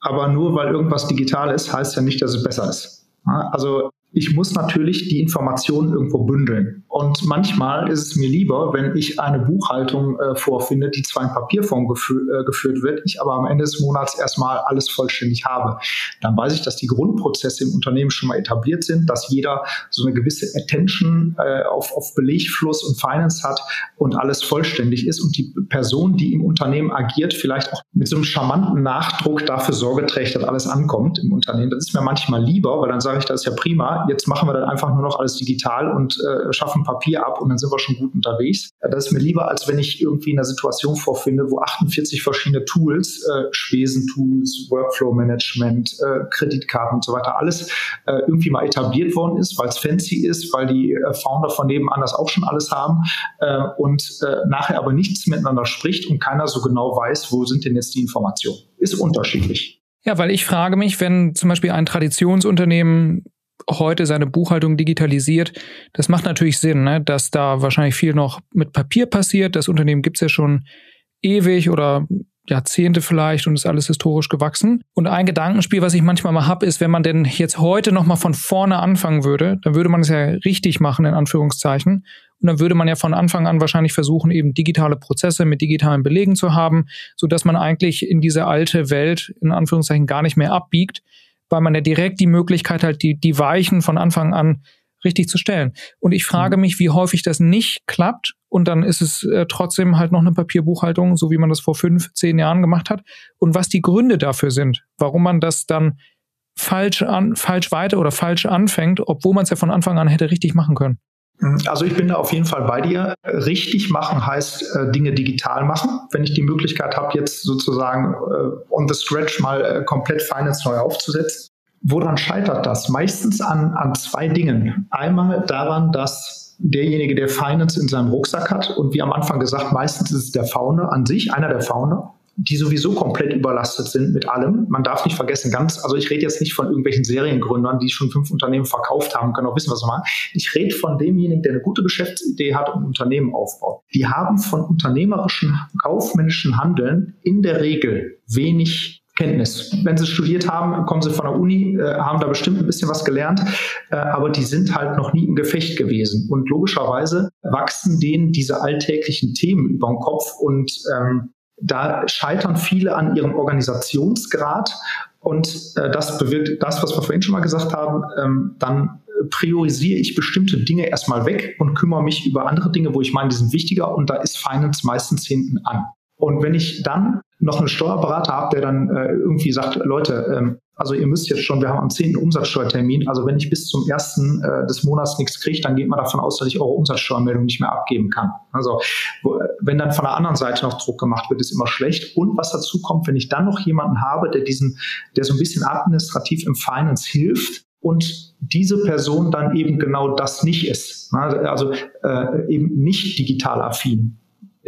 aber nur weil irgendwas digital ist, heißt ja nicht, dass es besser ist. Also ich muss natürlich die Informationen irgendwo bündeln. Und manchmal ist es mir lieber, wenn ich eine Buchhaltung äh, vorfinde, die zwar in Papierform gefü äh, geführt wird, ich aber am Ende des Monats erstmal alles vollständig habe. Dann weiß ich, dass die Grundprozesse im Unternehmen schon mal etabliert sind, dass jeder so eine gewisse Attention äh, auf, auf Belegfluss und Finance hat und alles vollständig ist und die Person, die im Unternehmen agiert, vielleicht auch mit so einem charmanten Nachdruck dafür Sorge trägt, dass alles ankommt im Unternehmen. Das ist mir manchmal lieber, weil dann sage ich, das ist ja prima, jetzt machen wir dann einfach nur noch alles digital und äh, schaffen Papier ab und dann sind wir schon gut unterwegs. Das ist mir lieber, als wenn ich irgendwie in einer Situation vorfinde, wo 48 verschiedene Tools, äh, Spesen-Tools, Workflow-Management, äh, Kreditkarten und so weiter, alles äh, irgendwie mal etabliert worden ist, weil es fancy ist, weil die äh, Founder von nebenan das auch schon alles haben äh, und äh, nachher aber nichts miteinander spricht und keiner so genau weiß, wo sind denn jetzt die Informationen. Ist unterschiedlich. Ja, weil ich frage mich, wenn zum Beispiel ein Traditionsunternehmen heute seine Buchhaltung digitalisiert, das macht natürlich Sinn, ne? dass da wahrscheinlich viel noch mit Papier passiert. Das Unternehmen gibt's ja schon ewig oder Jahrzehnte vielleicht und ist alles historisch gewachsen. Und ein Gedankenspiel, was ich manchmal mal habe, ist, wenn man denn jetzt heute nochmal von vorne anfangen würde, dann würde man es ja richtig machen, in Anführungszeichen. Und dann würde man ja von Anfang an wahrscheinlich versuchen, eben digitale Prozesse mit digitalen Belegen zu haben, sodass man eigentlich in diese alte Welt, in Anführungszeichen, gar nicht mehr abbiegt, weil man ja direkt die Möglichkeit hat, die, die Weichen von Anfang an richtig zu stellen. Und ich frage mhm. mich, wie häufig das nicht klappt und dann ist es äh, trotzdem halt noch eine Papierbuchhaltung, so wie man das vor fünf, zehn Jahren gemacht hat und was die Gründe dafür sind, warum man das dann falsch an, falsch weiter oder falsch anfängt, obwohl man es ja von Anfang an hätte richtig machen können. Also ich bin da auf jeden Fall bei dir. Richtig machen heißt äh, Dinge digital machen. Wenn ich die Möglichkeit habe, jetzt sozusagen äh, on the stretch mal äh, komplett Finance neu aufzusetzen. Woran scheitert das? Meistens an, an zwei Dingen. Einmal daran, dass derjenige, der Finance in seinem Rucksack hat und wie am Anfang gesagt, meistens ist es der Founder an sich, einer der Founder, die sowieso komplett überlastet sind mit allem. Man darf nicht vergessen, ganz, also ich rede jetzt nicht von irgendwelchen Seriengründern, die schon fünf Unternehmen verkauft haben, können auch wissen, was sie machen. Ich rede von demjenigen, der eine gute Geschäftsidee hat und ein Unternehmen aufbaut. Die haben von unternehmerischen, kaufmännischen Handeln in der Regel wenig Kenntnis. Wenn sie studiert haben, kommen sie von der Uni, äh, haben da bestimmt ein bisschen was gelernt, äh, aber die sind halt noch nie im Gefecht gewesen. Und logischerweise wachsen denen diese alltäglichen Themen über den Kopf und ähm, da scheitern viele an ihrem Organisationsgrad und äh, das bewirkt das, was wir vorhin schon mal gesagt haben, ähm, dann priorisiere ich bestimmte Dinge erstmal weg und kümmere mich über andere Dinge, wo ich meine, die sind wichtiger und da ist Finance meistens hinten an. Und wenn ich dann noch einen Steuerberater habe, der dann äh, irgendwie sagt, Leute, ähm, also ihr müsst jetzt schon, wir haben am 10. Umsatzsteuertermin, also wenn ich bis zum ersten äh, des Monats nichts kriege, dann geht man davon aus, dass ich eure Umsatzsteuermeldung nicht mehr abgeben kann. Also wenn dann von der anderen Seite noch Druck gemacht wird, ist immer schlecht. Und was dazu kommt, wenn ich dann noch jemanden habe, der diesen, der so ein bisschen administrativ im Finance hilft, und diese Person dann eben genau das nicht ist, also äh, eben nicht digital affin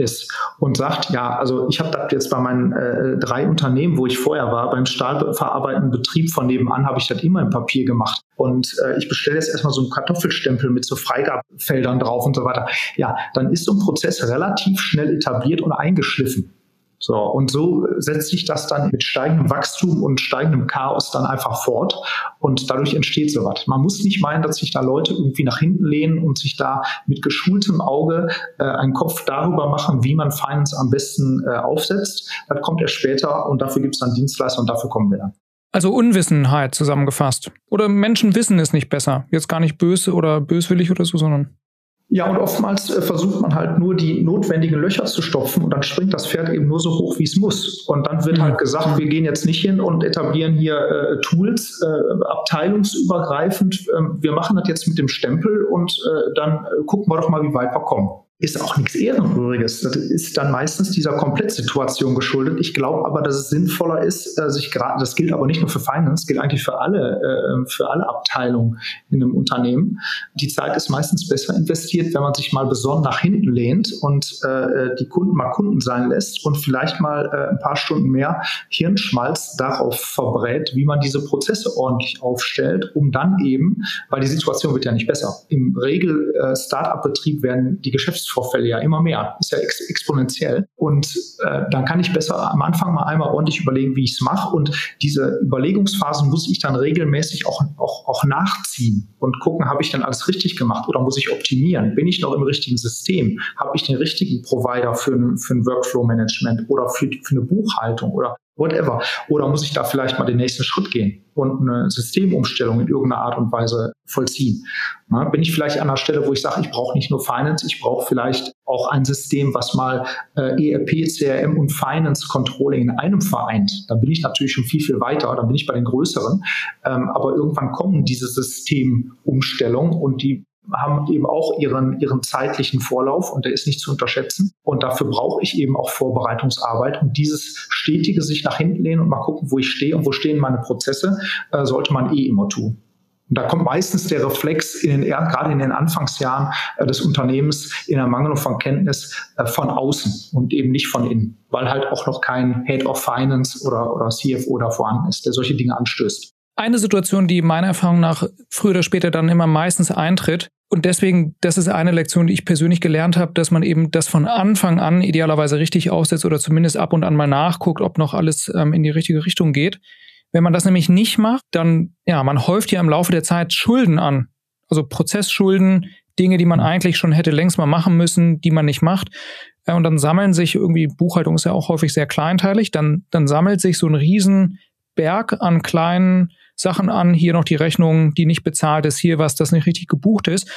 ist und sagt, ja, also ich habe das jetzt bei meinen äh, drei Unternehmen, wo ich vorher war, beim stahlverarbeitenden Betrieb von nebenan, habe ich das immer im Papier gemacht. Und äh, ich bestelle jetzt erstmal so einen Kartoffelstempel mit so Freigabefeldern drauf und so weiter. Ja, dann ist so ein Prozess relativ schnell etabliert und eingeschliffen. So, und so setzt sich das dann mit steigendem Wachstum und steigendem Chaos dann einfach fort und dadurch entsteht sowas. Man muss nicht meinen, dass sich da Leute irgendwie nach hinten lehnen und sich da mit geschultem Auge äh, einen Kopf darüber machen, wie man Finance am besten äh, aufsetzt. Das kommt erst später und dafür gibt es dann Dienstleister und dafür kommen wir dann. Also Unwissenheit zusammengefasst. Oder Menschen wissen es nicht besser. Jetzt gar nicht böse oder böswillig oder so, sondern ja, und oftmals äh, versucht man halt nur die notwendigen Löcher zu stopfen und dann springt das Pferd eben nur so hoch, wie es muss. Und dann wird halt gesagt, wir gehen jetzt nicht hin und etablieren hier äh, Tools äh, abteilungsübergreifend. Ähm, wir machen das jetzt mit dem Stempel und äh, dann äh, gucken wir doch mal, wie weit wir kommen ist auch nichts Ehrenrühriges. Das ist dann meistens dieser Komplettsituation geschuldet. Ich glaube aber, dass es sinnvoller ist, äh, sich gerade, das gilt aber nicht nur für Finance, gilt eigentlich für alle, äh, für alle Abteilungen in einem Unternehmen. Die Zeit ist meistens besser investiert, wenn man sich mal besonnen nach hinten lehnt und äh, die Kunden mal Kunden sein lässt und vielleicht mal ein paar Stunden mehr Hirnschmalz darauf verbrät, wie man diese Prozesse ordentlich aufstellt, um dann eben, weil die Situation wird ja nicht besser. Im Regel Start-up-Betrieb werden die Geschäftsführer Vorfälle ja immer mehr, ist ja ex exponentiell. Und äh, dann kann ich besser am Anfang mal einmal ordentlich überlegen, wie ich es mache. Und diese Überlegungsphasen muss ich dann regelmäßig auch, auch, auch nachziehen und gucken, habe ich dann alles richtig gemacht oder muss ich optimieren? Bin ich noch im richtigen System? Habe ich den richtigen Provider für ein, für ein Workflow-Management oder für, für eine Buchhaltung oder whatever. Oder muss ich da vielleicht mal den nächsten Schritt gehen und eine Systemumstellung in irgendeiner Art und Weise vollziehen? Na, bin ich vielleicht an einer Stelle, wo ich sage, ich brauche nicht nur Finance, ich brauche vielleicht auch ein System, was mal äh, ERP, CRM und Finance Controlling in einem vereint. Da bin ich natürlich schon viel, viel weiter, da bin ich bei den größeren. Ähm, aber irgendwann kommen diese Systemumstellungen und die haben eben auch ihren, ihren zeitlichen Vorlauf und der ist nicht zu unterschätzen. Und dafür brauche ich eben auch Vorbereitungsarbeit und dieses stetige sich nach hinten lehnen und mal gucken, wo ich stehe und wo stehen meine Prozesse, äh, sollte man eh immer tun. Und da kommt meistens der Reflex in den, gerade in den Anfangsjahren äh, des Unternehmens in der Mangelung von Kenntnis äh, von außen und eben nicht von innen, weil halt auch noch kein Head of Finance oder, oder CFO da vorhanden ist, der solche Dinge anstößt. Eine Situation, die meiner Erfahrung nach früher oder später dann immer meistens eintritt, und deswegen, das ist eine Lektion, die ich persönlich gelernt habe, dass man eben das von Anfang an idealerweise richtig aufsetzt oder zumindest ab und an mal nachguckt, ob noch alles ähm, in die richtige Richtung geht. Wenn man das nämlich nicht macht, dann, ja, man häuft ja im Laufe der Zeit Schulden an. Also Prozessschulden, Dinge, die man eigentlich schon hätte längst mal machen müssen, die man nicht macht. Äh, und dann sammeln sich irgendwie, Buchhaltung ist ja auch häufig sehr kleinteilig, dann, dann sammelt sich so ein Riesenberg an kleinen Sachen an, hier noch die Rechnung, die nicht bezahlt ist, hier was, das nicht richtig gebucht ist.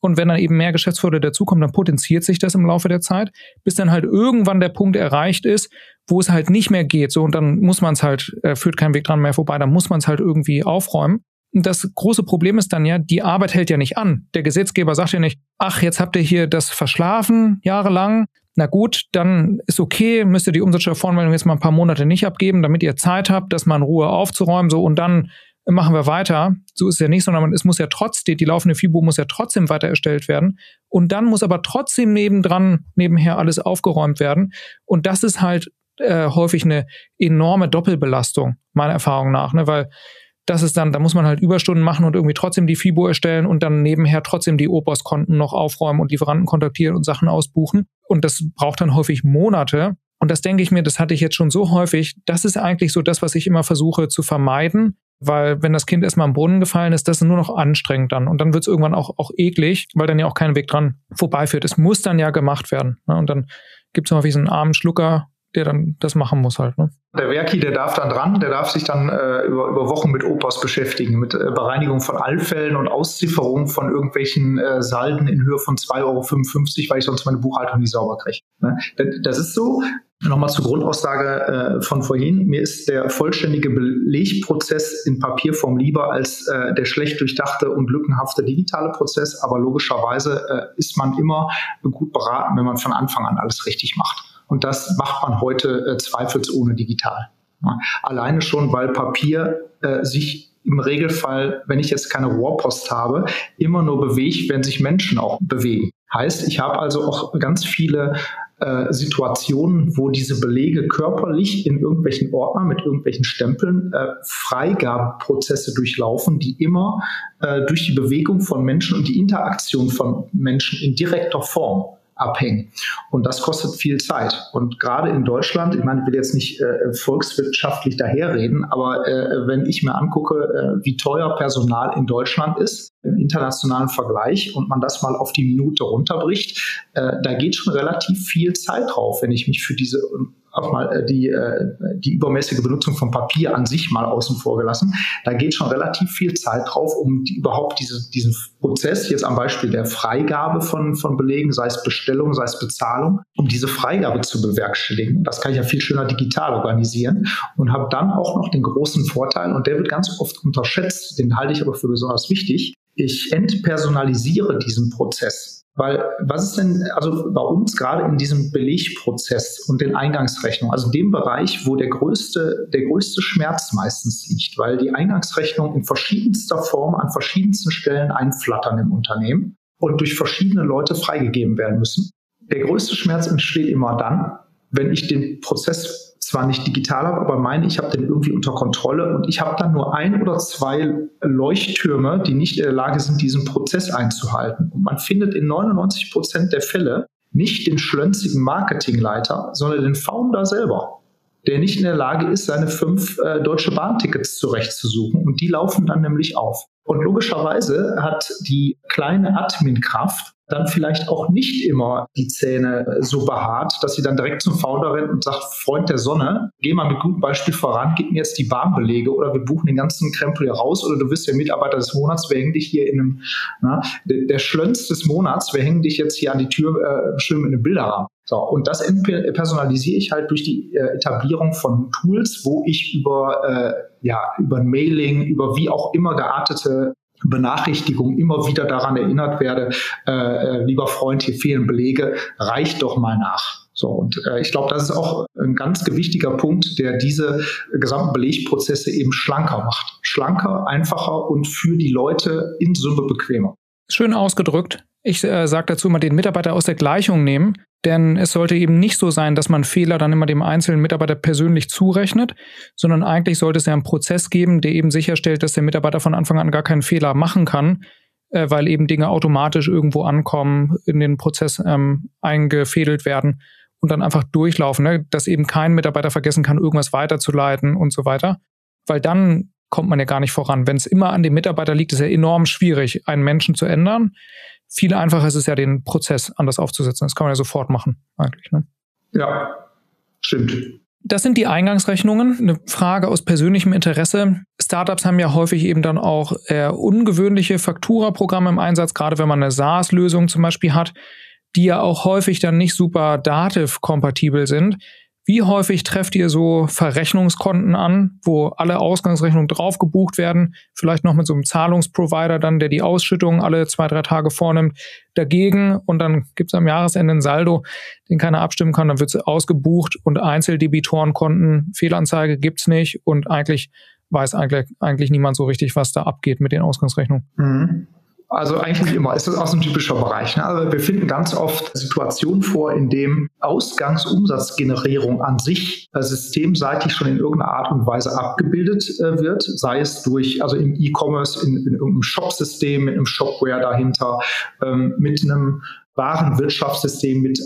Und wenn dann eben mehr Geschäftsführer dazukommen, dann potenziert sich das im Laufe der Zeit, bis dann halt irgendwann der Punkt erreicht ist, wo es halt nicht mehr geht. So, und dann muss man es halt, äh, führt kein Weg dran mehr vorbei, dann muss man es halt irgendwie aufräumen. Und das große Problem ist dann ja, die Arbeit hält ja nicht an. Der Gesetzgeber sagt ja nicht, ach, jetzt habt ihr hier das verschlafen jahrelang. Na gut, dann ist okay, müsst ihr die Umsatzsteuervoranmeldung jetzt mal ein paar Monate nicht abgeben, damit ihr Zeit habt, das mal in Ruhe aufzuräumen, so und dann machen wir weiter. So ist es ja nicht, sondern es muss ja trotzdem, die laufende FIBO muss ja trotzdem weiter erstellt werden. Und dann muss aber trotzdem nebendran, nebenher alles aufgeräumt werden. Und das ist halt äh, häufig eine enorme Doppelbelastung, meiner Erfahrung nach, ne? weil das ist dann, da muss man halt Überstunden machen und irgendwie trotzdem die FIBO erstellen und dann nebenher trotzdem die Opos-Konten noch aufräumen und Lieferanten kontaktieren und Sachen ausbuchen. Und das braucht dann häufig Monate. Und das denke ich mir, das hatte ich jetzt schon so häufig. Das ist eigentlich so das, was ich immer versuche zu vermeiden, weil wenn das Kind erstmal im Brunnen gefallen ist, das ist nur noch anstrengend dann. Und dann wird es irgendwann auch, auch eklig, weil dann ja auch kein Weg dran vorbeiführt. Es muss dann ja gemacht werden. Ne? Und dann gibt es häufig so einen armen Schlucker, der dann das machen muss halt. Ne? Der Werki, der darf dann dran, der darf sich dann äh, über, über Wochen mit Opas beschäftigen, mit äh, Bereinigung von Allfällen und Auszifferung von irgendwelchen äh, Salden in Höhe von 2,55 Euro, weil ich sonst meine Buchhaltung nicht sauber kriege. Ne? Das ist so. Nochmal zur Grundaussage äh, von vorhin. Mir ist der vollständige Belegprozess in Papierform lieber als äh, der schlecht durchdachte und lückenhafte digitale Prozess. Aber logischerweise äh, ist man immer gut beraten, wenn man von Anfang an alles richtig macht. Und das macht man heute äh, zweifelsohne digital. Ja. Alleine schon, weil Papier äh, sich im Regelfall, wenn ich jetzt keine Rohrpost habe, immer nur bewegt, wenn sich Menschen auch bewegen. Heißt, ich habe also auch ganz viele äh, Situationen, wo diese Belege körperlich in irgendwelchen Ordnern mit irgendwelchen Stempeln äh, Freigabeprozesse durchlaufen, die immer äh, durch die Bewegung von Menschen und die Interaktion von Menschen in direkter Form abhängen. Und das kostet viel Zeit. Und gerade in Deutschland, ich meine, ich will jetzt nicht äh, volkswirtschaftlich daherreden, aber äh, wenn ich mir angucke, äh, wie teuer Personal in Deutschland ist, im internationalen Vergleich und man das mal auf die Minute runterbricht, äh, da geht schon relativ viel Zeit drauf, wenn ich mich für diese auch mal äh, die, äh, die übermäßige Benutzung von Papier an sich mal außen vor gelassen. Da geht schon relativ viel Zeit drauf, um die, überhaupt diese, diesen Prozess, jetzt am Beispiel der Freigabe von, von Belegen, sei es Bestellung, sei es Bezahlung, um diese Freigabe zu bewerkstelligen. Das kann ich ja viel schöner digital organisieren und habe dann auch noch den großen Vorteil, und der wird ganz oft unterschätzt, den halte ich aber für besonders wichtig, ich entpersonalisiere diesen Prozess. Weil was ist denn, also bei uns gerade in diesem Belegprozess und den Eingangsrechnungen, also dem Bereich, wo der größte, der größte Schmerz meistens liegt, weil die Eingangsrechnungen in verschiedenster Form an verschiedensten Stellen einflattern im Unternehmen und durch verschiedene Leute freigegeben werden müssen. Der größte Schmerz entsteht immer dann, wenn ich den Prozess zwar nicht digital habe, aber meine, ich habe den irgendwie unter Kontrolle und ich habe dann nur ein oder zwei Leuchttürme, die nicht in der Lage sind, diesen Prozess einzuhalten. Und man findet in 99 Prozent der Fälle nicht den schlönzigen Marketingleiter, sondern den Founder selber, der nicht in der Lage ist, seine fünf äh, deutsche Bahntickets zurechtzusuchen. Und die laufen dann nämlich auf. Und logischerweise hat die kleine Adminkraft dann vielleicht auch nicht immer die Zähne so behaart, dass sie dann direkt zum Founder rennt und sagt, Freund der Sonne, geh mal mit gutem Beispiel voran, gib mir jetzt die Barmbelege oder wir buchen den ganzen Krempel hier raus oder du bist der Mitarbeiter des Monats, wir hängen dich hier in einem, na, der, der Schlönz des Monats, wir hängen dich jetzt hier an die Tür äh, schön mit einem Bilderrahmen. So, und das personalisiere ich halt durch die äh, Etablierung von Tools, wo ich über, äh, ja, über Mailing, über wie auch immer geartete Benachrichtigung immer wieder daran erinnert werde, äh, äh, lieber Freund, hier fehlen Belege, reicht doch mal nach. So, und äh, ich glaube, das ist auch ein ganz gewichtiger Punkt, der diese gesamten Belegprozesse eben schlanker macht. Schlanker, einfacher und für die Leute in Summe bequemer. Schön ausgedrückt. Ich äh, sage dazu mal den Mitarbeiter aus der Gleichung nehmen. Denn es sollte eben nicht so sein, dass man Fehler dann immer dem einzelnen Mitarbeiter persönlich zurechnet, sondern eigentlich sollte es ja einen Prozess geben, der eben sicherstellt, dass der Mitarbeiter von Anfang an gar keinen Fehler machen kann, äh, weil eben Dinge automatisch irgendwo ankommen, in den Prozess ähm, eingefädelt werden und dann einfach durchlaufen, ne? dass eben kein Mitarbeiter vergessen kann, irgendwas weiterzuleiten und so weiter. Weil dann kommt man ja gar nicht voran. Wenn es immer an dem Mitarbeiter liegt, ist es ja enorm schwierig, einen Menschen zu ändern viel einfacher ist es ja, den Prozess anders aufzusetzen. Das kann man ja sofort machen, eigentlich. Ne? Ja, stimmt. Das sind die Eingangsrechnungen. Eine Frage aus persönlichem Interesse. Startups haben ja häufig eben dann auch eher ungewöhnliche Faktura-Programme im Einsatz, gerade wenn man eine SaaS-Lösung zum Beispiel hat, die ja auch häufig dann nicht super Dativ-kompatibel sind. Wie häufig trefft ihr so Verrechnungskonten an, wo alle Ausgangsrechnungen drauf gebucht werden, vielleicht noch mit so einem Zahlungsprovider dann, der die Ausschüttung alle zwei, drei Tage vornimmt, dagegen und dann gibt es am Jahresende ein Saldo, den keiner abstimmen kann, dann wird ausgebucht und Einzeldebitorenkonten, Fehlanzeige gibt's nicht und eigentlich weiß eigentlich, eigentlich niemand so richtig, was da abgeht mit den Ausgangsrechnungen. Mhm. Also eigentlich immer. Ist auch so ein typischer Bereich. Ne? Also wir finden ganz oft Situationen vor, in dem Ausgangsumsatzgenerierung an sich systemseitig schon in irgendeiner Art und Weise abgebildet äh, wird, sei es durch, also im E-Commerce, in, in irgendeinem Shop-System, mit einem Shopware dahinter, ähm, mit einem Warenwirtschaftssystem mit äh,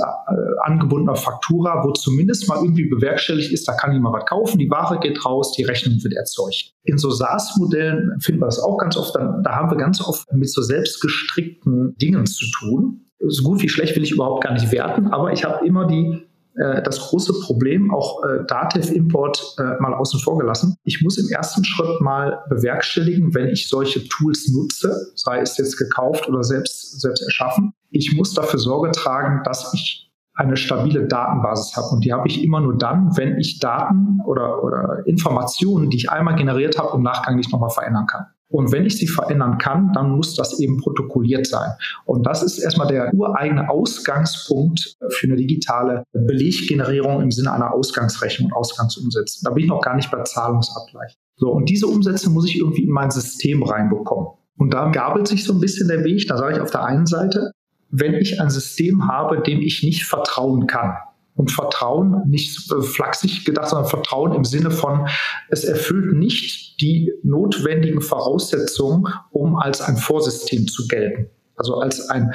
angebundener Faktura, wo zumindest mal irgendwie bewerkstelligt ist, da kann mal was kaufen, die Ware geht raus, die Rechnung wird erzeugt. In so SaaS-Modellen finden wir das auch ganz oft, da, da haben wir ganz oft mit so selbstgestrickten Dingen zu tun. So gut wie schlecht will ich überhaupt gar nicht werten, aber ich habe immer die äh, das große Problem, auch äh, Datev-Import äh, mal außen vor gelassen. Ich muss im ersten Schritt mal bewerkstelligen, wenn ich solche Tools nutze, sei es jetzt gekauft oder selbst, selbst erschaffen. Ich muss dafür Sorge tragen, dass ich eine stabile Datenbasis habe. Und die habe ich immer nur dann, wenn ich Daten oder, oder Informationen, die ich einmal generiert habe, im Nachgang nicht nochmal verändern kann. Und wenn ich sie verändern kann, dann muss das eben protokolliert sein. Und das ist erstmal der ureigene Ausgangspunkt für eine digitale Beleggenerierung im Sinne einer Ausgangsrechnung und Ausgangsumsätze. Da bin ich noch gar nicht bei Zahlungsabgleich. So, und diese Umsätze muss ich irgendwie in mein System reinbekommen. Und da gabelt sich so ein bisschen der Weg. Da sage ich auf der einen Seite, wenn ich ein System habe, dem ich nicht vertrauen kann, und Vertrauen nicht flachsig gedacht, sondern Vertrauen im Sinne von, es erfüllt nicht die notwendigen Voraussetzungen, um als ein Vorsystem zu gelten. Also als ein,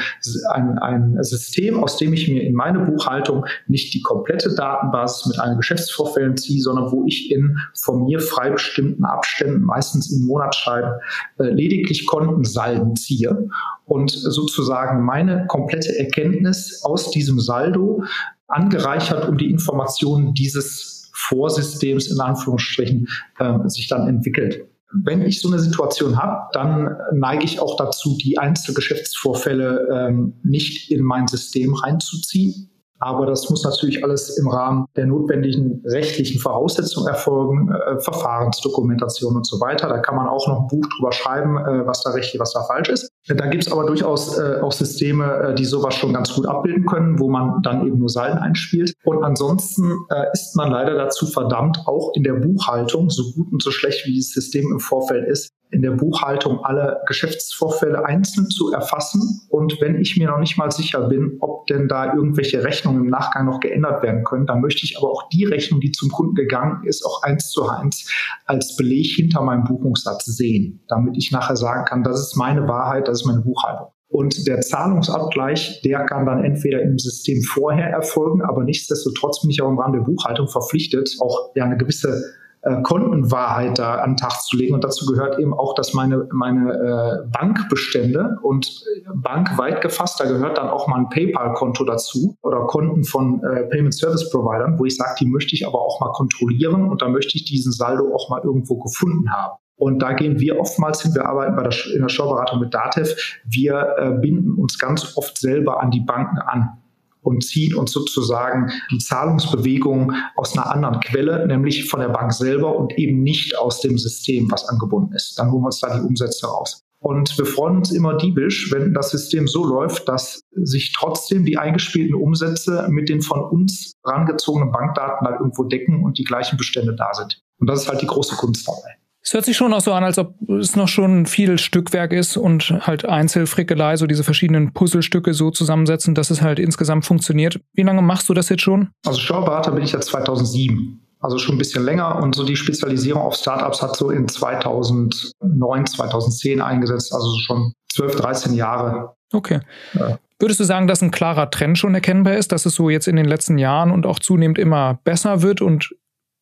ein, ein System, aus dem ich mir in meine Buchhaltung nicht die komplette Datenbasis mit allen Geschäftsvorfällen ziehe, sondern wo ich in von mir frei bestimmten Abständen, meistens in Monatsscheiben, äh, lediglich Kontensalden ziehe und sozusagen meine komplette Erkenntnis aus diesem Saldo angereichert um die Informationen dieses Vorsystems in Anführungsstrichen äh, sich dann entwickelt. Wenn ich so eine Situation habe, dann neige ich auch dazu, die Einzelgeschäftsvorfälle ähm, nicht in mein System reinzuziehen, aber das muss natürlich alles im Rahmen der notwendigen rechtlichen Voraussetzungen erfolgen, äh, Verfahrensdokumentation und so weiter. Da kann man auch noch ein Buch drüber schreiben, äh, was da rechtlich, was da falsch ist. Da gibt es aber durchaus äh, auch Systeme, äh, die sowas schon ganz gut abbilden können, wo man dann eben nur Salden einspielt. Und ansonsten äh, ist man leider dazu verdammt, auch in der Buchhaltung, so gut und so schlecht wie dieses System im Vorfeld ist, in der Buchhaltung alle Geschäftsvorfälle einzeln zu erfassen. Und wenn ich mir noch nicht mal sicher bin, ob denn da irgendwelche Rechnungen im Nachgang noch geändert werden können, dann möchte ich aber auch die Rechnung, die zum Kunden gegangen ist, auch eins zu eins als Beleg hinter meinem Buchungssatz sehen, damit ich nachher sagen kann, das ist meine Wahrheit, das ist meine Buchhaltung. Und der Zahlungsabgleich, der kann dann entweder im System vorher erfolgen, aber nichtsdestotrotz bin ich auch im Rahmen der Buchhaltung verpflichtet, auch ja eine gewisse äh, Kontenwahrheit da an den Tag zu legen. Und dazu gehört eben auch, dass meine, meine äh, Bankbestände und Bank weit gefasst, da gehört dann auch mal ein PayPal-Konto dazu oder Konten von äh, Payment Service Providern, wo ich sage, die möchte ich aber auch mal kontrollieren und da möchte ich diesen Saldo auch mal irgendwo gefunden haben. Und da gehen wir oftmals hin. Wir arbeiten bei der, in der Steuerberatung mit Datev. Wir äh, binden uns ganz oft selber an die Banken an und ziehen uns sozusagen die Zahlungsbewegung aus einer anderen Quelle, nämlich von der Bank selber und eben nicht aus dem System, was angebunden ist. Dann holen wir uns da die Umsätze raus. Und wir freuen uns immer diebisch, wenn das System so läuft, dass sich trotzdem die eingespielten Umsätze mit den von uns rangezogenen Bankdaten halt irgendwo decken und die gleichen Bestände da sind. Und das ist halt die große Kunst dabei. Es hört sich schon auch so an, als ob es noch schon viel Stückwerk ist und halt Einzelfrickelei, so diese verschiedenen Puzzlestücke so zusammensetzen, dass es halt insgesamt funktioniert. Wie lange machst du das jetzt schon? Also Steuerberater bin ich ja 2007. Also schon ein bisschen länger und so die Spezialisierung auf Startups hat so in 2009, 2010 eingesetzt, also schon 12, 13 Jahre. Okay. Ja. Würdest du sagen, dass ein klarer Trend schon erkennbar ist, dass es so jetzt in den letzten Jahren und auch zunehmend immer besser wird und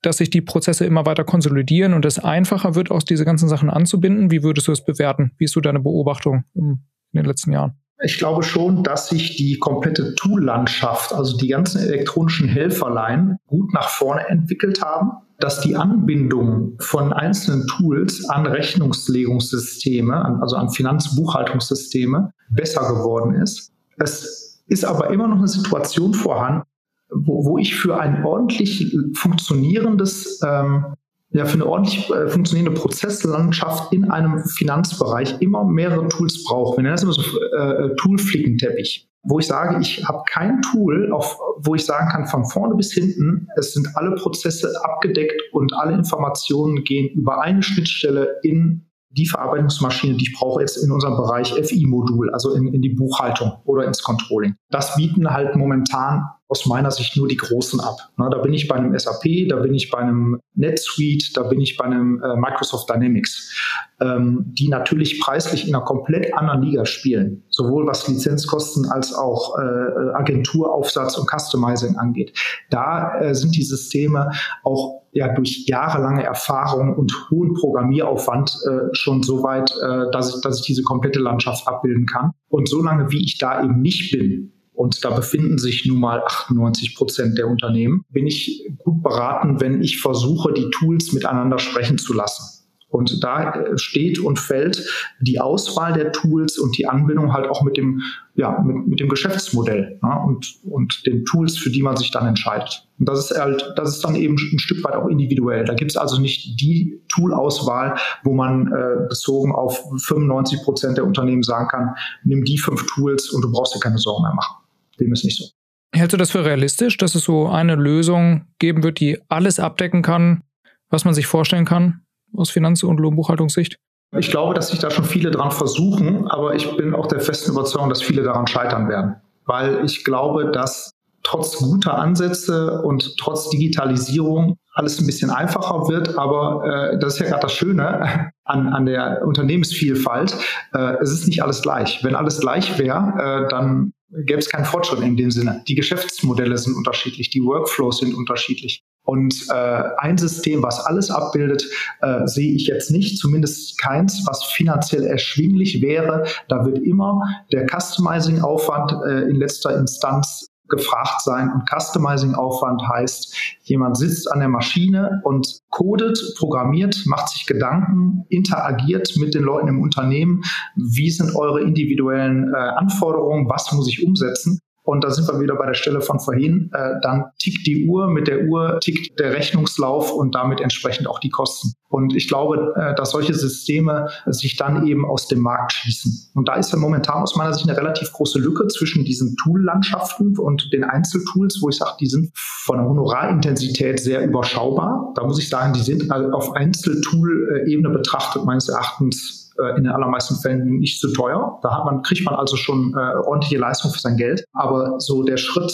dass sich die Prozesse immer weiter konsolidieren und es einfacher wird, auch diese ganzen Sachen anzubinden? Wie würdest du es bewerten? Wie ist so deine Beobachtung in den letzten Jahren? Ich glaube schon, dass sich die komplette Tool-Landschaft, also die ganzen elektronischen Helferlein, gut nach vorne entwickelt haben, dass die Anbindung von einzelnen Tools an Rechnungslegungssysteme, also an Finanzbuchhaltungssysteme, besser geworden ist. Es ist aber immer noch eine Situation vorhanden, wo, wo ich für ein ordentlich funktionierendes, ähm, ja, für eine ordentlich äh, funktionierende Prozesslandschaft in einem Finanzbereich immer mehrere Tools brauche. Wir nennen das immer so äh, Tool-Flickenteppich wo ich sage, ich habe kein Tool, auf, wo ich sagen kann, von vorne bis hinten, es sind alle Prozesse abgedeckt und alle Informationen gehen über eine Schnittstelle in die Verarbeitungsmaschine, die ich brauche jetzt in unserem Bereich FI-Modul, also in, in die Buchhaltung oder ins Controlling. Das bieten halt momentan aus meiner Sicht nur die Großen ab. Na, da bin ich bei einem SAP, da bin ich bei einem NetSuite, da bin ich bei einem äh, Microsoft Dynamics, ähm, die natürlich preislich in einer komplett anderen Liga spielen, sowohl was Lizenzkosten als auch äh, Agenturaufsatz und Customizing angeht. Da äh, sind die Systeme auch ja durch jahrelange Erfahrung und hohen Programmieraufwand äh, schon so weit, äh, dass, ich, dass ich diese komplette Landschaft abbilden kann. Und solange wie ich da eben nicht bin, und da befinden sich nun mal 98 Prozent der Unternehmen, bin ich gut beraten, wenn ich versuche, die Tools miteinander sprechen zu lassen. Und da äh, steht und fällt die Auswahl der Tools und die Anbindung halt auch mit dem, ja, mit, mit dem Geschäftsmodell ja, und, und den Tools, für die man sich dann entscheidet. Und das ist halt, das ist dann eben ein Stück weit auch individuell. Da gibt es also nicht die Toolauswahl, wo man äh, bezogen auf 95 Prozent der Unternehmen sagen kann, nimm die fünf Tools und du brauchst dir keine Sorgen mehr machen. Dem ist nicht so. Hältst du das für realistisch, dass es so eine Lösung geben wird, die alles abdecken kann, was man sich vorstellen kann? aus Finanz- und Lohnbuchhaltungssicht? Ich glaube, dass sich da schon viele dran versuchen, aber ich bin auch der festen Überzeugung, dass viele daran scheitern werden. Weil ich glaube, dass trotz guter Ansätze und trotz Digitalisierung alles ein bisschen einfacher wird. Aber äh, das ist ja gerade das Schöne an, an der Unternehmensvielfalt. Äh, es ist nicht alles gleich. Wenn alles gleich wäre, äh, dann gäbe es keinen Fortschritt in dem Sinne. Die Geschäftsmodelle sind unterschiedlich, die Workflows sind unterschiedlich. Und äh, ein System, was alles abbildet, äh, sehe ich jetzt nicht, zumindest keins, was finanziell erschwinglich wäre. Da wird immer der Customizing-Aufwand äh, in letzter Instanz gefragt sein. Und Customizing-Aufwand heißt, jemand sitzt an der Maschine und codet, programmiert, macht sich Gedanken, interagiert mit den Leuten im Unternehmen. Wie sind eure individuellen äh, Anforderungen? Was muss ich umsetzen? Und da sind wir wieder bei der Stelle von vorhin. Äh, dann tickt die Uhr, mit der Uhr tickt der Rechnungslauf und damit entsprechend auch die Kosten. Und ich glaube, äh, dass solche Systeme sich dann eben aus dem Markt schießen. Und da ist ja momentan aus meiner Sicht eine relativ große Lücke zwischen diesen Tool-Landschaften und den Einzeltools, wo ich sage, die sind von der Honorarintensität sehr überschaubar. Da muss ich sagen, die sind auf Einzeltool-Ebene betrachtet meines Erachtens äh, in den allermeisten Fällen nicht zu teuer. Da hat man, kriegt man also schon äh, ordentliche Leistung für sein Geld. Aber so der Schritt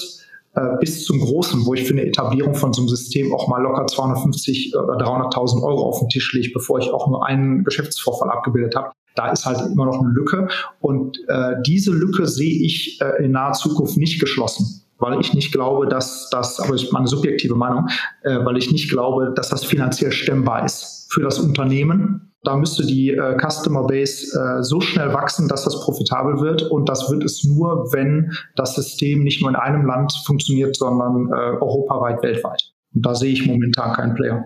äh, bis zum Großen, wo ich für eine Etablierung von so einem System auch mal locker 250 oder 300.000 Euro auf den Tisch lege, bevor ich auch nur einen Geschäftsvorfall abgebildet habe, da ist halt immer noch eine Lücke. Und äh, diese Lücke sehe ich äh, in naher Zukunft nicht geschlossen weil ich nicht glaube, dass das, aber das ist meine subjektive Meinung, äh, weil ich nicht glaube, dass das finanziell stemmbar ist für das Unternehmen da müsste die äh, Customer Base äh, so schnell wachsen, dass das profitabel wird. Und das wird es nur, wenn das System nicht nur in einem Land funktioniert, sondern äh, europaweit, weltweit. Und da sehe ich momentan keinen Player.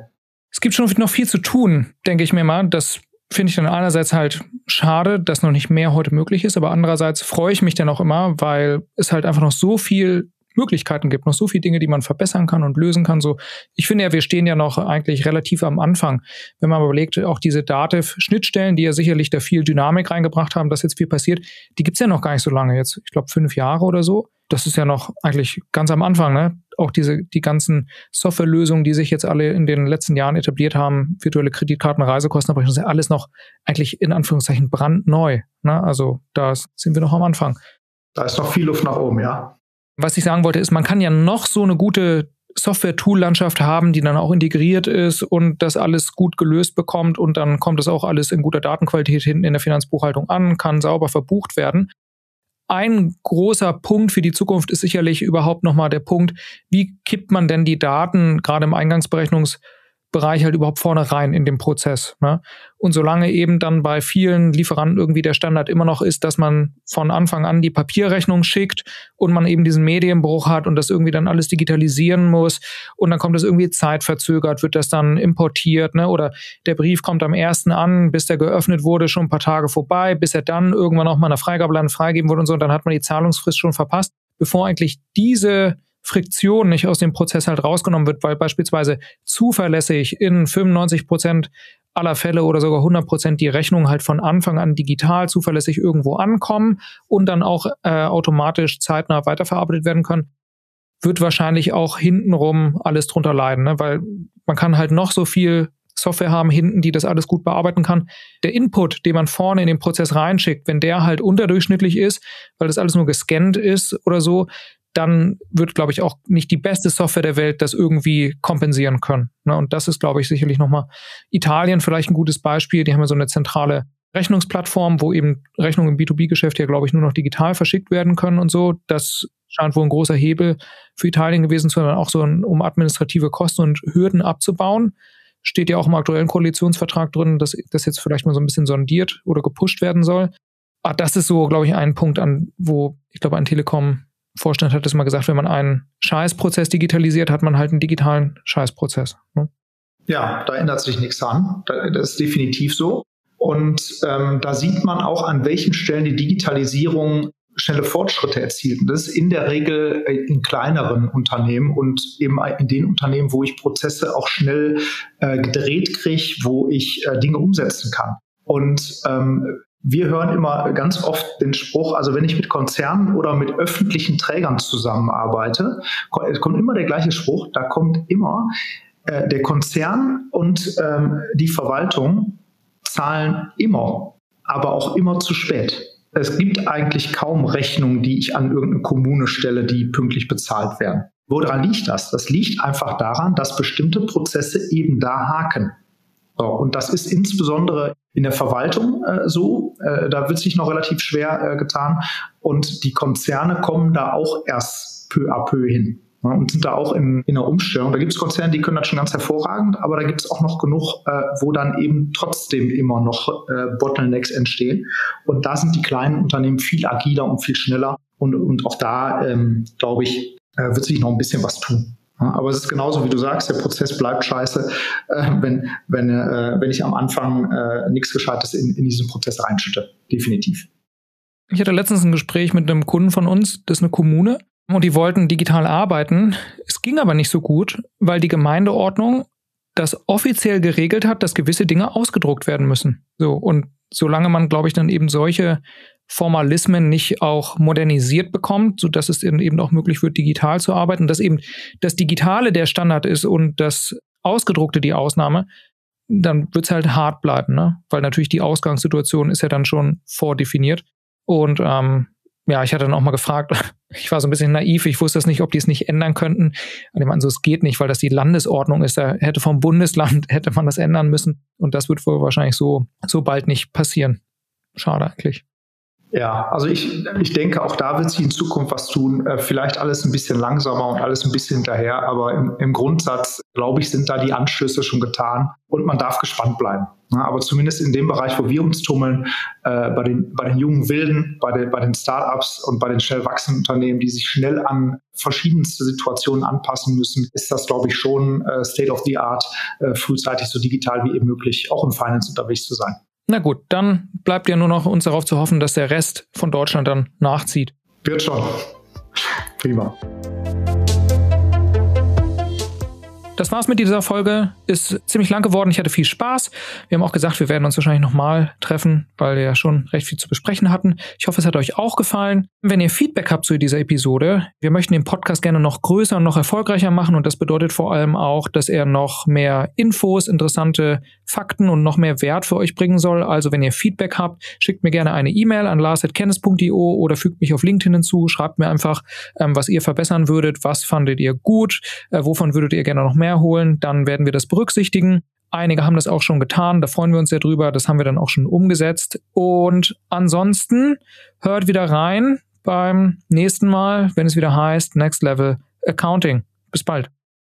Es gibt schon noch viel zu tun, denke ich mir mal. Das finde ich dann einerseits halt schade, dass noch nicht mehr heute möglich ist, aber andererseits freue ich mich dann auch immer, weil es halt einfach noch so viel Möglichkeiten gibt, noch so viele Dinge, die man verbessern kann und lösen kann. So, ich finde ja, wir stehen ja noch eigentlich relativ am Anfang. Wenn man überlegt, auch diese Dativ-Schnittstellen, die ja sicherlich da viel Dynamik reingebracht haben, dass jetzt viel passiert, die gibt's ja noch gar nicht so lange jetzt. Ich glaube, fünf Jahre oder so. Das ist ja noch eigentlich ganz am Anfang, ne? Auch diese, die ganzen Softwarelösungen, die sich jetzt alle in den letzten Jahren etabliert haben, virtuelle Kreditkarten, Reisekostenabrechnung, das ist ja alles noch eigentlich in Anführungszeichen brandneu. Ne? Also da sind wir noch am Anfang. Da ist noch viel Luft nach oben, ja was ich sagen wollte, ist, man kann ja noch so eine gute Software-Tool-Landschaft haben, die dann auch integriert ist und das alles gut gelöst bekommt und dann kommt das auch alles in guter Datenqualität hinten in der Finanzbuchhaltung an, kann sauber verbucht werden. Ein großer Punkt für die Zukunft ist sicherlich überhaupt nochmal der Punkt, wie kippt man denn die Daten gerade im Eingangsberechnungs- Bereich halt überhaupt vorne rein in den Prozess. Ne? Und solange eben dann bei vielen Lieferanten irgendwie der Standard immer noch ist, dass man von Anfang an die Papierrechnung schickt und man eben diesen Medienbruch hat und das irgendwie dann alles digitalisieren muss und dann kommt es irgendwie zeitverzögert, wird das dann importiert, ne? Oder der Brief kommt am ersten an, bis der geöffnet wurde, schon ein paar Tage vorbei, bis er dann irgendwann auch mal eine Freigabeland freigeben wurde und so, und dann hat man die Zahlungsfrist schon verpasst, bevor eigentlich diese Friktion nicht aus dem Prozess halt rausgenommen wird, weil beispielsweise zuverlässig in 95 Prozent aller Fälle oder sogar 100 Prozent die Rechnungen halt von Anfang an digital zuverlässig irgendwo ankommen und dann auch äh, automatisch zeitnah weiterverarbeitet werden können, wird wahrscheinlich auch hintenrum alles drunter leiden, ne? weil man kann halt noch so viel Software haben hinten, die das alles gut bearbeiten kann. Der Input, den man vorne in den Prozess reinschickt, wenn der halt unterdurchschnittlich ist, weil das alles nur gescannt ist oder so, dann wird, glaube ich, auch nicht die beste Software der Welt das irgendwie kompensieren können. Ne? Und das ist, glaube ich, sicherlich nochmal Italien vielleicht ein gutes Beispiel. Die haben ja so eine zentrale Rechnungsplattform, wo eben Rechnungen im B2B-Geschäft ja, glaube ich, nur noch digital verschickt werden können und so. Das scheint wohl ein großer Hebel für Italien gewesen zu sein, auch so ein, um administrative Kosten und Hürden abzubauen. Steht ja auch im aktuellen Koalitionsvertrag drin, dass das jetzt vielleicht mal so ein bisschen sondiert oder gepusht werden soll. Ah, das ist so, glaube ich, ein Punkt, an wo ich glaube, ein Telekom Vorstand hat es mal gesagt, wenn man einen Scheißprozess digitalisiert, hat man halt einen digitalen Scheißprozess. Ne? Ja, da ändert sich nichts an. Das ist definitiv so. Und ähm, da sieht man auch, an welchen Stellen die Digitalisierung schnelle Fortschritte erzielt. Und das ist in der Regel äh, in kleineren Unternehmen und eben in den Unternehmen, wo ich Prozesse auch schnell äh, gedreht kriege, wo ich äh, Dinge umsetzen kann. Und ähm, wir hören immer ganz oft den Spruch, also wenn ich mit Konzernen oder mit öffentlichen Trägern zusammenarbeite, kommt immer der gleiche Spruch, da kommt immer äh, der Konzern und ähm, die Verwaltung zahlen immer, aber auch immer zu spät. Es gibt eigentlich kaum Rechnungen, die ich an irgendeine Kommune stelle, die pünktlich bezahlt werden. Woran liegt das? Das liegt einfach daran, dass bestimmte Prozesse eben da haken. So, und das ist insbesondere in der Verwaltung äh, so. Äh, da wird sich noch relativ schwer äh, getan. Und die Konzerne kommen da auch erst peu à peu hin. Ja, und sind da auch in, in einer Umstellung. Da gibt es Konzerne, die können das schon ganz hervorragend, aber da gibt es auch noch genug, äh, wo dann eben trotzdem immer noch äh, Bottlenecks entstehen. Und da sind die kleinen Unternehmen viel agiler und viel schneller. Und, und auch da, ähm, glaube ich, äh, wird sich noch ein bisschen was tun. Aber es ist genauso, wie du sagst, der Prozess bleibt scheiße, äh, wenn, wenn, äh, wenn ich am Anfang äh, nichts Gescheites in, in diesen Prozess reinschütte. Definitiv. Ich hatte letztens ein Gespräch mit einem Kunden von uns, das ist eine Kommune, und die wollten digital arbeiten. Es ging aber nicht so gut, weil die Gemeindeordnung das offiziell geregelt hat, dass gewisse Dinge ausgedruckt werden müssen. So, und solange man, glaube ich, dann eben solche Formalismen nicht auch modernisiert bekommt, so dass es eben auch möglich wird, digital zu arbeiten, dass eben das Digitale der Standard ist und das Ausgedruckte die Ausnahme, dann wird es halt hart bleiben, ne? Weil natürlich die Ausgangssituation ist ja dann schon vordefiniert. Und ähm, ja, ich hatte dann auch mal gefragt, ich war so ein bisschen naiv, ich wusste es nicht, ob die es nicht ändern könnten. Und ich meine, so es geht nicht, weil das die Landesordnung ist. Da hätte vom Bundesland hätte man das ändern müssen. Und das wird wohl wahrscheinlich so, so bald nicht passieren. Schade eigentlich. Ja, also ich, ich denke, auch da wird sich in Zukunft was tun. Äh, vielleicht alles ein bisschen langsamer und alles ein bisschen hinterher, aber im, im Grundsatz, glaube ich, sind da die Anschlüsse schon getan und man darf gespannt bleiben. Aber zumindest in dem Bereich, wo wir uns tummeln, äh, bei, den, bei den jungen Wilden, bei, den, bei den Startups und bei den schnell wachsenden Unternehmen, die sich schnell an verschiedenste Situationen anpassen müssen, ist das, glaube ich, schon äh, State of the Art, frühzeitig so digital wie eben möglich auch im Finance unterwegs zu sein. Na gut, dann bleibt ja nur noch uns darauf zu hoffen, dass der Rest von Deutschland dann nachzieht. Wird schon. Prima. Das war's mit dieser Folge. Ist ziemlich lang geworden. Ich hatte viel Spaß. Wir haben auch gesagt, wir werden uns wahrscheinlich nochmal treffen, weil wir ja schon recht viel zu besprechen hatten. Ich hoffe, es hat euch auch gefallen. Wenn ihr Feedback habt zu dieser Episode, wir möchten den Podcast gerne noch größer und noch erfolgreicher machen und das bedeutet vor allem auch, dass er noch mehr Infos, interessante Fakten und noch mehr Wert für euch bringen soll. Also wenn ihr Feedback habt, schickt mir gerne eine E-Mail an lars.kennis.io oder fügt mich auf LinkedIn hinzu. Schreibt mir einfach, ähm, was ihr verbessern würdet, was fandet ihr gut, äh, wovon würdet ihr gerne noch mehr mehr holen, dann werden wir das berücksichtigen. Einige haben das auch schon getan, da freuen wir uns sehr drüber, das haben wir dann auch schon umgesetzt. Und ansonsten hört wieder rein beim nächsten Mal, wenn es wieder heißt Next Level Accounting. Bis bald.